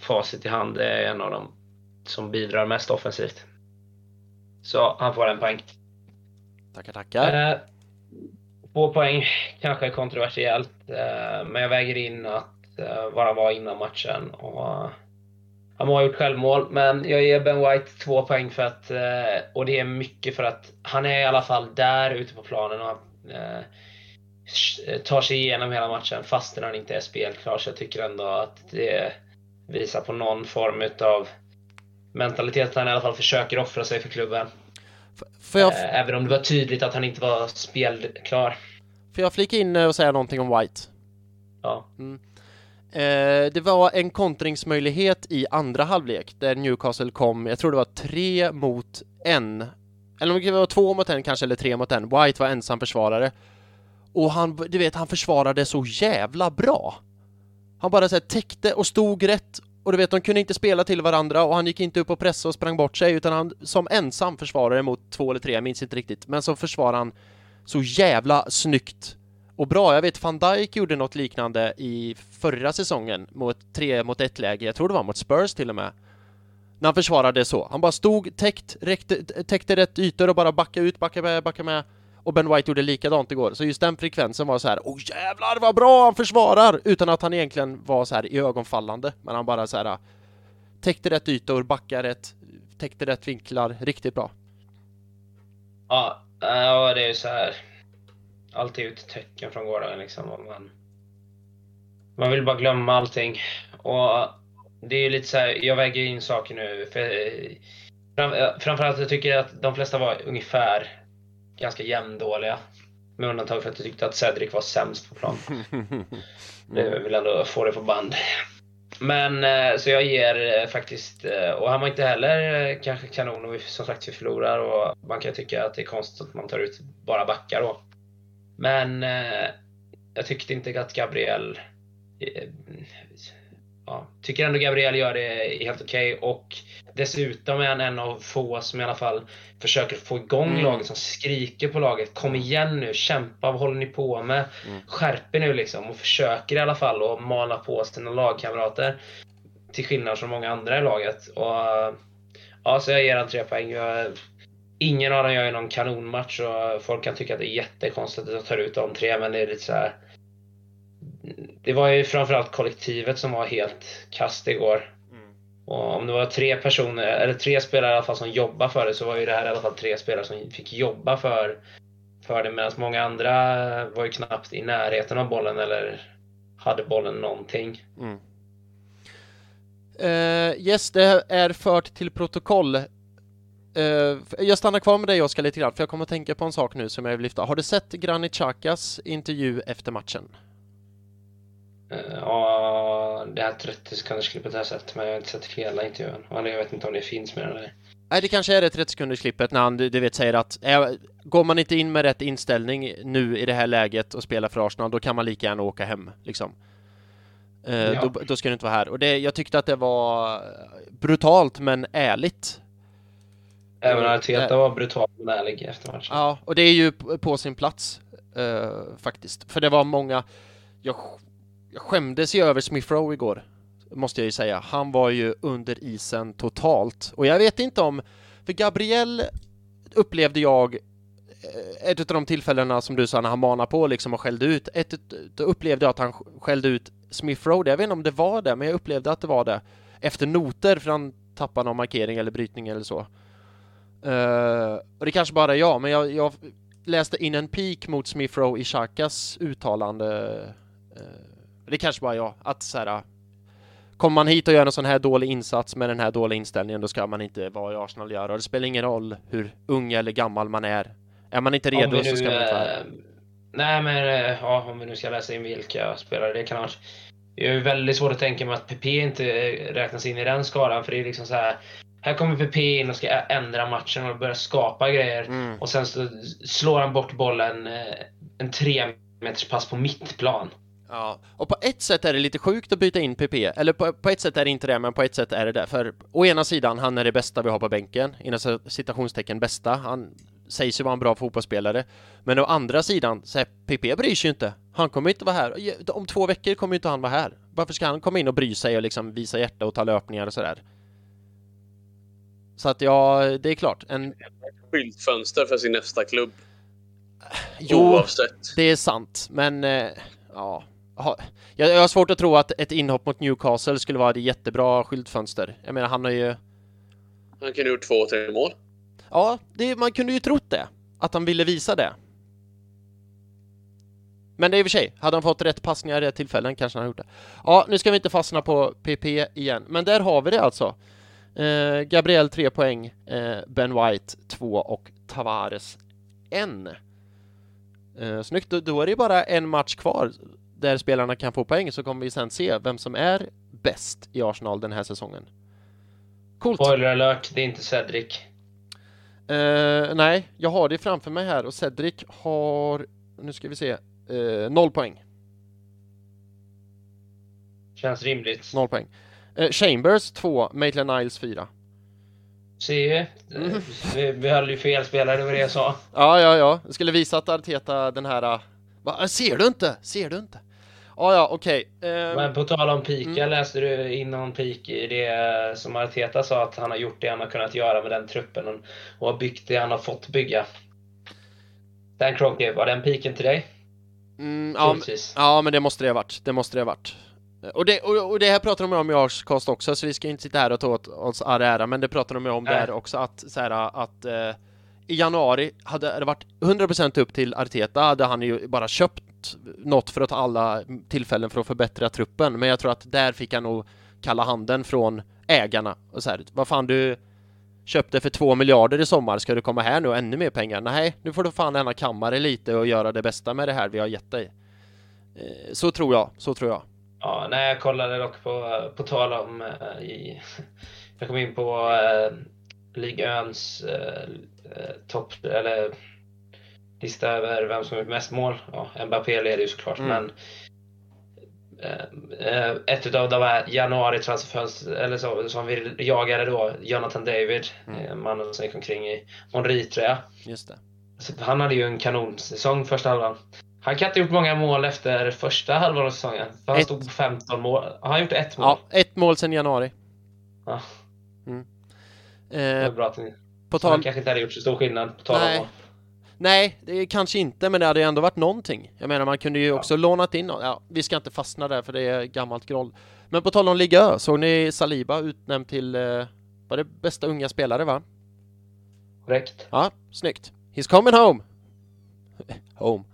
facit i hand är en av dem som bidrar mest offensivt. Så han får en poäng. Tackar, tackar. Eh, två poäng kanske är kontroversiellt, eh, men jag väger in att eh, vad han var innan matchen. Och, han har gjort självmål, men jag ger Ben White två poäng för att, eh, och det är mycket för att han är i alla fall där ute på planen och eh, tar sig igenom hela matchen fastän han inte är spelklar. Så jag tycker ändå att det visar på någon form utav mentalitet att han i alla fall försöker offra sig för klubben. För jag... Eh, även om det var tydligt att han inte var spelklar. Får jag flika in och säga någonting om White? Ja. Mm. Eh, det var en kontringsmöjlighet i andra halvlek där Newcastle kom, jag tror det var tre mot en. Eller om det var två mot en kanske, eller tre mot en. White var ensam försvarare. Och han, du vet, han försvarade så jävla bra. Han bara så täckte och stod rätt och du vet, de kunde inte spela till varandra och han gick inte upp och pressade och sprang bort sig utan han som ensam försvarare mot två eller tre, jag minns inte riktigt, men så försvarade han så jävla snyggt och bra. Jag vet van Dijk gjorde något liknande i förra säsongen mot tre mot ett läge. Jag tror det var mot Spurs till och med. När han försvarade så. Han bara stod täckt, räckte, täckte rätt ytor och bara backa ut, backa med, backa med. Och Ben White gjorde likadant igår. Så just den frekvensen var så här, åh jävlar vad bra han försvarar! Utan att han egentligen var så här i ögonfallande. Men han bara så här täckte rätt ytor, backade rätt, täckte rätt vinklar, riktigt bra. Ja, ja det är så här ju ett tecken från gårdagen liksom. Och man, man vill bara glömma allting. Och det är ju lite så här, jag väger in saker nu. För, fram, framförallt jag tycker jag att de flesta var ungefär ganska jämndåliga. Med undantag för att jag tyckte att Cedric var sämst på plan. Det vill ändå få det på band. Men eh, så jag ger eh, faktiskt, eh, och han var inte heller kanske kanon och som sagt vi förlorar och man kan tycka att det är konstigt att man tar ut bara backar då. Men jag tyckte inte att Gabriel... Ja, tycker ändå Gabriel gör det helt okej okay. och dessutom är han en av få som i alla fall försöker få igång mm. laget, som skriker på laget. Kom igen nu, kämpa, vad håller ni på med? Mm. Skärp er nu liksom och försöker i alla fall att mala på sina lagkamrater. Till skillnad från många andra i laget. Och, ja, så jag ger han tre poäng. Jag, Ingen av dem gör ju någon kanonmatch och folk kan tycka att det är jättekonstigt att jag tar ut de tre, men det är lite så här. Det var ju framförallt kollektivet som var helt kast igår. Mm. Och om det var tre personer, eller tre spelare i alla fall som jobbar för det, så var ju det här i alla fall tre spelare som fick jobba för, för det, medan många andra var ju knappt i närheten av bollen eller hade bollen någonting. Mm. Uh, yes, det är fört till protokoll Uh, jag stannar kvar med dig Oskar lite grann, för jag kommer att tänka på en sak nu som jag vill lyfta. Har du sett Granit Xhakas intervju efter matchen? Uh, ja, det här 30 sekunders klippet har jag sett, men jag har inte sett hela intervjun. Eller jag vet inte om det finns med eller Nej, det kanske är det 30 sekunders klippet när han, du vet, säger att äh, går man inte in med rätt inställning nu i det här läget och spelar för Arsenal, då kan man lika gärna åka hem, liksom. Uh, ja. då, då ska du inte vara här. Och det, jag tyckte att det var brutalt men ärligt. Även Arteta var brutal men ärlig efter matchen. Ja, och det är ju på sin plats uh, faktiskt. För det var många... Jag, jag skämdes ju över Smith Rowe igår, måste jag ju säga. Han var ju under isen totalt. Och jag vet inte om... För Gabriel upplevde jag eh, ett av de tillfällena som du sa när han manade på liksom och skällde ut, ett, då upplevde jag att han skällde ut Smith Rowe. Jag vet inte om det var det, men jag upplevde att det var det. Efter noter, för han tappade någon markering eller brytning eller så. Uh, och det kanske bara är jag, men jag, jag läste in en peak mot Smith Rowe i Chakas uttalande. Uh, det kanske bara jag, att så här, kommer man hit och gör en sån här dålig insats med den här dåliga inställningen, då ska man inte vara i Arsenal göra. Det spelar ingen roll hur ung eller gammal man är. Är man inte redo vi så nu, ska man inte vara eh. Nej, men eh, ja, om vi nu ska läsa in vilka spelare det kan ha. Det är väldigt svårt att tänka mig att PP inte eh, räknas in i den skalan, för det är liksom så här. Här kommer PP in och ska ändra matchen och börja skapa grejer. Mm. Och sen så slår han bort bollen en tre meters pass på mittplan. Ja, och på ett sätt är det lite sjukt att byta in PP, eller på, på ett sätt är det inte det, men på ett sätt är det det. För å ena sidan, han är det bästa vi har på bänken, inom citationstecken bästa, han sägs ju vara en bra fotbollsspelare. Men å andra sidan, så är PP bryr sig ju inte. Han kommer inte vara här. Om två veckor kommer ju inte han vara här. Varför ska han komma in och bry sig och liksom visa hjärta och ta löpningar och sådär? Så att ja, det är klart. En, Skyltfönster för sin nästa klubb. jo, Oavsett. det är sant, men eh, ja. Jag, jag har svårt att tro att ett inhopp mot Newcastle skulle vara ett jättebra skyltfönster. Jag menar, han har ju... Han kunde gjort två, tre mål. Ja, det, man kunde ju trott det. Att han ville visa det. Men det är i och för sig, hade han fått rätt passningar i rätt tillfällen kanske han hade gjort det. Ja, nu ska vi inte fastna på PP igen, men där har vi det alltså. Eh, Gabriel 3 poäng, eh, Ben White 2 och Tavares 1. Eh, snyggt, då, då är det bara en match kvar där spelarna kan få poäng så kommer vi sen se vem som är bäst i Arsenal den här säsongen. Coolt! Spoiler alert, det är inte Cedric. Eh, nej, jag har det framför mig här och Cedric har, nu ska vi se, eh, noll poäng. Känns rimligt. Noll poäng. Eh, Chambers 2, Maitland Niles 4. Se, eh, Mm. vi, vi höll ju fel spelare, det var det jag sa. Ja, ja, ja. Jag skulle visa att Arteta den här... Va? Ser du inte? Ser du inte? Ja, ja, okej. Eh, Men på tal om pika, Mm. läste du in någon pik i det som Arteta sa att han har gjort det han har kunnat göra med den truppen och, har byggt det han har fått bygga. Dan Kroenke, var den piken till dig? mm, ja, men- ja, men det måste det ha varit. Det måste det ha varit. Och det, och, och det här pratar de om i Arscast också, så vi ska inte sitta här och ta åt oss all ära, men det pratar de om Nej. där också, att så här, att eh, i januari hade det varit 100% upp till Arteta, hade han ju bara köpt något för att ta alla tillfällen för att förbättra truppen, men jag tror att där fick han nog kalla handen från ägarna och så här, vad fan du köpte för två miljarder i sommar, ska du komma här nu och ännu mer pengar? Nej, nu får du fan gärna kammare lite och göra det bästa med det här vi har gett dig. Eh, så tror jag, så tror jag. Ja, nej, jag kollade dock på, på tal om eh, i, jag kom in på eh, Ligöns eh, eh, topp, eller lista över vem som gjort mest mål. Ja, Mbappé leder ju såklart, Mm. men eh, eh, ett utav de här januari eller så, som vi jagade då, Jonathan David, Mm. eh, mannen som gick omkring i Monri-tröja. Just det. Så Han hade ju en kanonsäsong första halvan. Han kan inte ha gjort många mål efter första halvan av säsongen. För han Ett. stod på 15 mål. Har han gjort ett mål? Ja, ett mål sedan januari. Ja. Mm. Det är Eh, bra att ni... på Så han tal... kanske inte hade gjort så stor skillnad på tal Nej. mål. Nej, det är kanske inte, men det hade ändå varit någonting. Jag menar, man kunde ju också lånat in någon. Ja, vi ska inte fastna där för det är gammalt groll. Men på tal om Liga såg ni Saliba utnämnd till, eh, var det bästa unga spelare va? Korrekt. Ja, snyggt. He's coming home. home.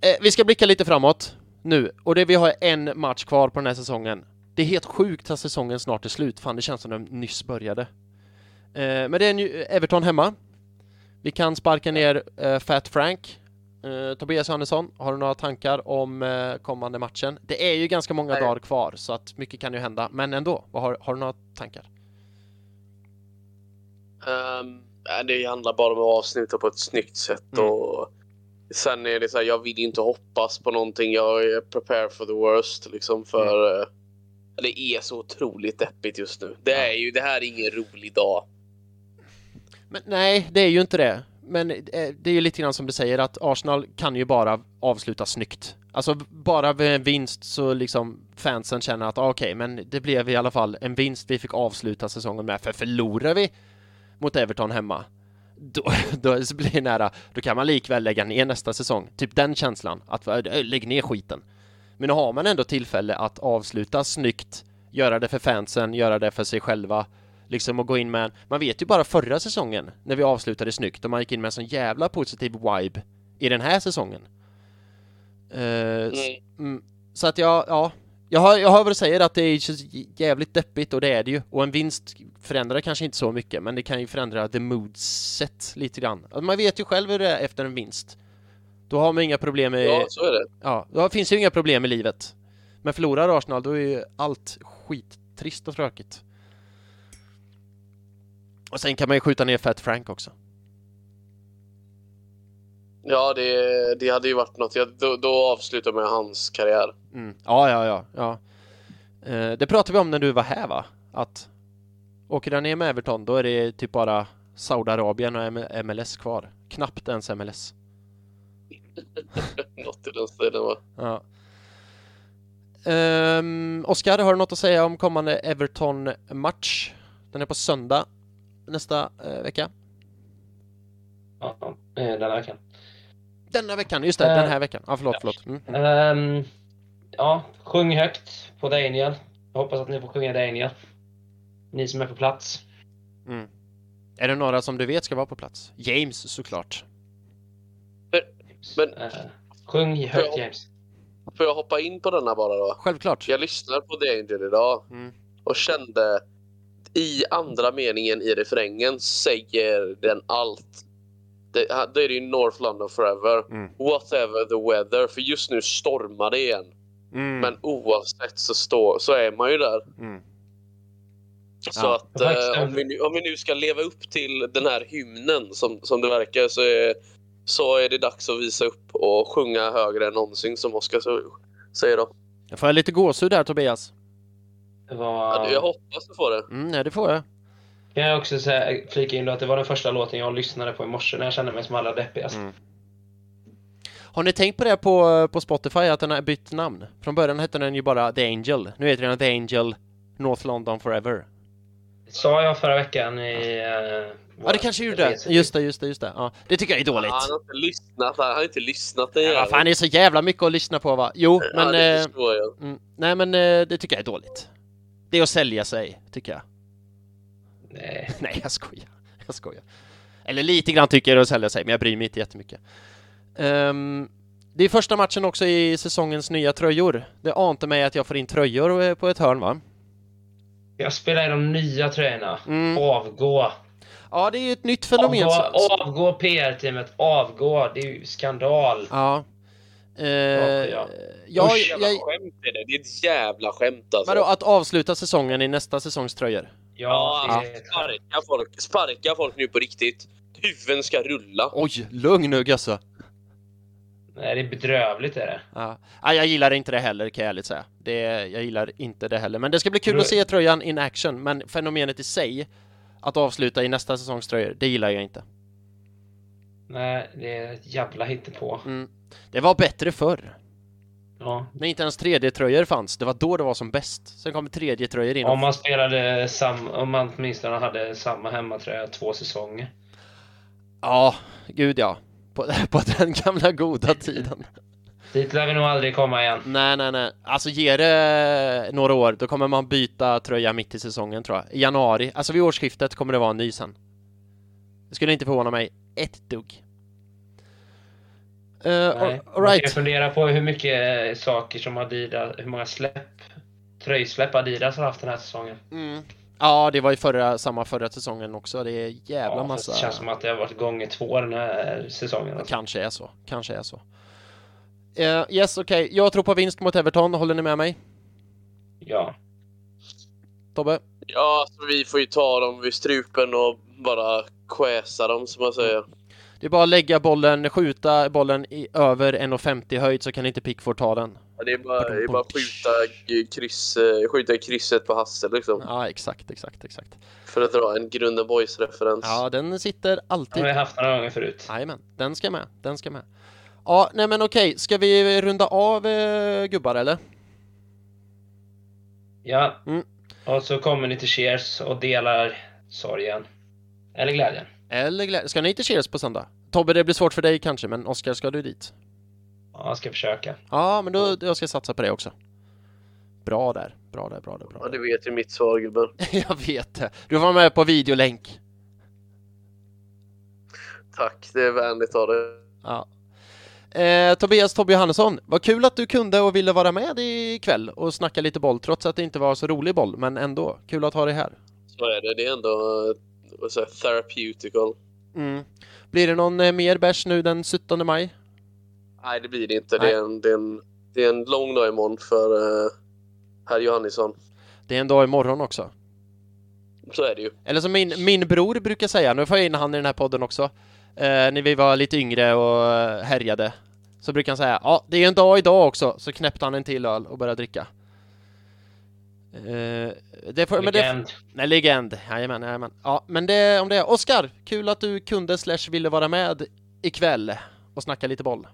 Eh, vi ska blicka lite framåt nu och det vi har en match kvar på den här säsongen. Det är helt sjukt att säsongen snart är slut. Fan, det känns som den nyss började. Eh, men det är nu Everton hemma. Vi kan sparka ner eh, Fat Frank. Eh, Tobias Johannesson, har du några tankar om eh, kommande matchen? Det är ju ganska många Nej. dagar kvar så att mycket kan ju hända. Men ändå, vad har, har du några tankar? Um, det handlar bara om att avsluta på ett snyggt sätt. Mm. Och sen är det så här, jag vill inte hoppas på någonting. Jag är prepare for the worst. Liksom för Mm. eh, Det är så otroligt deppigt just nu. Det, är ju, det här är ingen rolig dag. Men nej, det är ju inte det. Men eh, det är ju lite grann som du säger att Arsenal kan ju bara avsluta snyggt. Alltså bara vid en vinst så liksom fansen känner att ah, okej, men det blev i alla fall en vinst vi fick avsluta säsongen med. För förlorar vi mot Everton hemma då, då blir det nära, då kan man likväl lägga ner nästa säsong. Typ den känslan, att eh, eh, lägg ner skiten. Men nu har man ändå tillfälle att avsluta snyggt, göra det för fansen, göra det för sig själva, liksom att gå in med, man vet ju bara förra säsongen när vi avslutade snyggt och man gick in med en sån jävla positiv vibe i den här säsongen. S- Mm. mm, så att jag, ja, Jag hör, jag hör vad du säger att det känns jävligt deppigt och det är det ju. Och en vinst förändrar kanske inte så mycket men det kan ju förändra the moodset lite grann. Alltså, Man vet ju själv hur det är efter en vinst. Då har man inga problem med... Ja, så är det. Ja, då finns ju inga problem i livet. Men förlorar Arsenal då är ju allt skittrist och tråkigt. Och sen kan man ju skjuta ner Fat Frank också. Ja, det, det hade ju varit något. Ja, då, då avslutar man hans karriär. Mm. Ja, ja, ja, ja. Eh, det pratade vi om när du var här va? Att åker han ner med Everton då är det typ bara Saudiarabien och MLS kvar. Knappt ens MLS. Något i den stilen va? Ja. Um, Oskar, har du något att säga om kommande Everton-match? Den är på söndag nästa eh, vecka. Ja, eh, den här veckan. Denna veckan, just det, Eh, den här veckan. Ja, förlåt, ja. förlåt. Mm. Ehm, ja, sjung högt på Daniel. Jag hoppas att ni får sjunga Daniel. Ni som är på plats. Mm. Är det några som du vet ska vara på plats? James såklart. Men- Eh, sjung högt Ja. James. Får jag hoppa in på denna bara då? Självklart. Jag lyssnade på The Angel idag Mm. och kände i andra meningen i refrängen säger den allt. Det, då är det ju North London forever. Mm. Whatever the weather. För just nu stormar det igen. Mm. Men oavsett så, stå, så är man ju där. Mm. Så Ja. att eh, om, vi nu, om vi nu ska leva upp till den här hymnen som, som det verkar så är, så är det dags att visa upp och sjunga högre än någonsin som Oskar säger då. Jag får lite gåshud där Tobias. Det Ja, var... Jag hoppas du får det. Mm, nej, det får jag. Kan jag också säga, flika in då att det var den första låten jag lyssnade på i morse när jag kände mig som allra deppigast. Mm. Har ni tänkt på det på, på Spotify att den har bytt namn? Från början hette den ju bara The Angel. Nu heter den The Angel North London Forever. Sa jag förra veckan i... Uh, Ja, det kanske gjorde det. Just det, just det, just det. Ja, det tycker jag är dåligt. Han har inte lyssnat. Han har inte lyssnat. Den Ja, fan, det är så jävla mycket att lyssna på va? Jo, men... ja, det eh, jag. mm, nej, men eh, det tycker jag är dåligt. Det är att sälja sig, tycker jag. Nej. Nej, jag skojar. Jag skojar. Eller lite grann tycker jag det är att sälja sig, men jag bryr mig inte jättemycket. Ehm, det är första matchen också i säsongens nya tröjor. Det ante mig att jag får in tröjor eh, på ett hörn, va? Jag spelar i de nya tröjorna. Mm. Avgå. Ja, det är ett nytt fenomen. Avgå, avgå PR-teamet. Avgå. Det är ju skandal. Ja. Eh, ja. ja, Usch, jävla jag, skämt är det. Det är ett jävla skämt alltså. vadå, att avsluta säsongen i nästa säsongs tröjor? Ja, Ja, sparka folk. Sparka folk nu på riktigt. Huvuden ska rulla. Oj, lugn nu Gösse. Nej, det är bedrövligt är det. Ja. Ja, jag gillar inte det heller kan jag ärligt säga. Det, jag gillar inte det heller. Men det ska bli kul Du- att se tröjan in action. Men fenomenet i sig, att avsluta i nästa säsongs tröjor, det gillar jag inte. Nej, det är ett jävla hittepå. Mm. Det var bättre förr. Ja. När inte ens 3D-tröjor fanns. Det var då det var som bäst. Sen kom 3D-tröjor in. Om man spelade sam... Om man åtminstone hade samma hemmatröja två säsonger. Ja, gud ja. På, på den gamla goda tiden. Dit lär vi nog aldrig komma igen. Nej, nej, nej. Alltså ge det några år, då kommer man byta tröja mitt i säsongen tror jag. I januari, alltså vid årsskiftet kommer det vara en ny sen. Det skulle inte förvåna mig ett dugg. Uh, Nej. all, right. fundera på hur mycket saker som Adidas, hur många släpp, tröjsläpp Adidas har haft den här säsongen. Mm. Ja, det var ju förra, samma förra säsongen också. Det är jävla Ja, massa. Det känns som att det har varit gånger två den här säsongen. Alltså. Kanske är så. Kanske är så. Eh, yes, okej. Jag tror på vinst mot Everton. Håller ni med mig? Ja. Tobbe? Ja, så vi får ju ta dem vid strupen och bara kväsa dem som man säger. Det är bara att lägga bollen, skjuta bollen i över 1,50 höjd så kan inte Pickford ta den. Ja, Det är bara, det är bara att skjuta, kryss, eh, skjuta i krysset på Hassel liksom. Ja, exakt, exakt, exakt. För att dra en Grunden Boys-referens. Ja, den sitter alltid. har vi haft några gånger förut. Jajamän, den ska med, den ska med. Ja, nej men okej, ska vi runda av eh, gubbar eller? Ja. Mm. Och så kommer ni till Cheers och delar sorgen. Eller glädjen. Eller glä- ska ni till Cheers på söndag? Tobbe, det blir svårt för dig kanske, men Oskar, ska du dit? Ja, jag ska försöka. Ja, men då jag ska satsa på det också. Bra där, bra där, bra där, bra Ja, där. du vet ju mitt svar gubben. Jag vet det. Du var med på videolänk. Tack, det är vänligt av dig. Ja. Eh, Tobias Tobbe Johannesson, vad kul att du kunde och ville vara med ikväll och snacka lite boll trots att det inte var så rolig boll, men ändå. Kul att ha dig här. Så är det. Det är ändå säger, jag, therapeutical. Mm. Blir det någon eh, mer bärs nu den 17 maj? Nej, det blir det inte. Det är, en, det, är en, det är en lång dag imorgon för uh, herr Johannisson. Det är en dag imorgon också. Så är det ju. Eller som min, min bror brukar säga, nu får jag in han i den här podden också. Eh, när vi var lite yngre och härjade. Så brukar han säga, ja det är en dag idag också. Så knäppte han en till öl och började dricka. Eh, det får, Legend. Men det, nej, legend. Jajamän, jajamän. Ja, men det om det. Oskar, kul att du kunde slash ville vara med ikväll och snacka lite boll.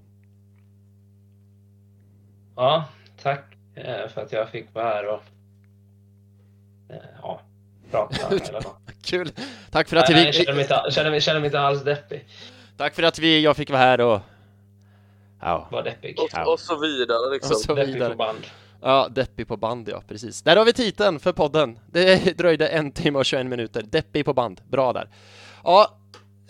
Ja, tack eh, för att jag fick vara här och eh, ja, prata. Kul! Tack för att Nej, Jag vi... känner mig inte, känner mig, känner mig inte alls deppig. Tack för att vi, jag fick vara här och... Ja, Var deppig. Och, och så vidare liksom. och så Deppig på vidare. band. Ja, deppig på band ja, precis. Där har vi titeln för podden. Det dröjde en timme och 21 minuter. Deppig på band. Bra där. Ja,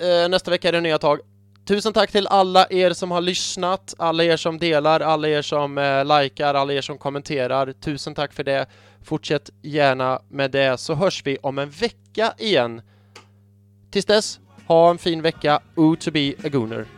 eh, nästa vecka är det nya tag. Tusen tack till alla er som har lyssnat, alla er som delar, alla er som eh, likar, alla er som kommenterar. Tusen tack för det. Fortsätt gärna med det så hörs vi om en vecka igen. Tills dess, ha en fin vecka. O to be a gooner.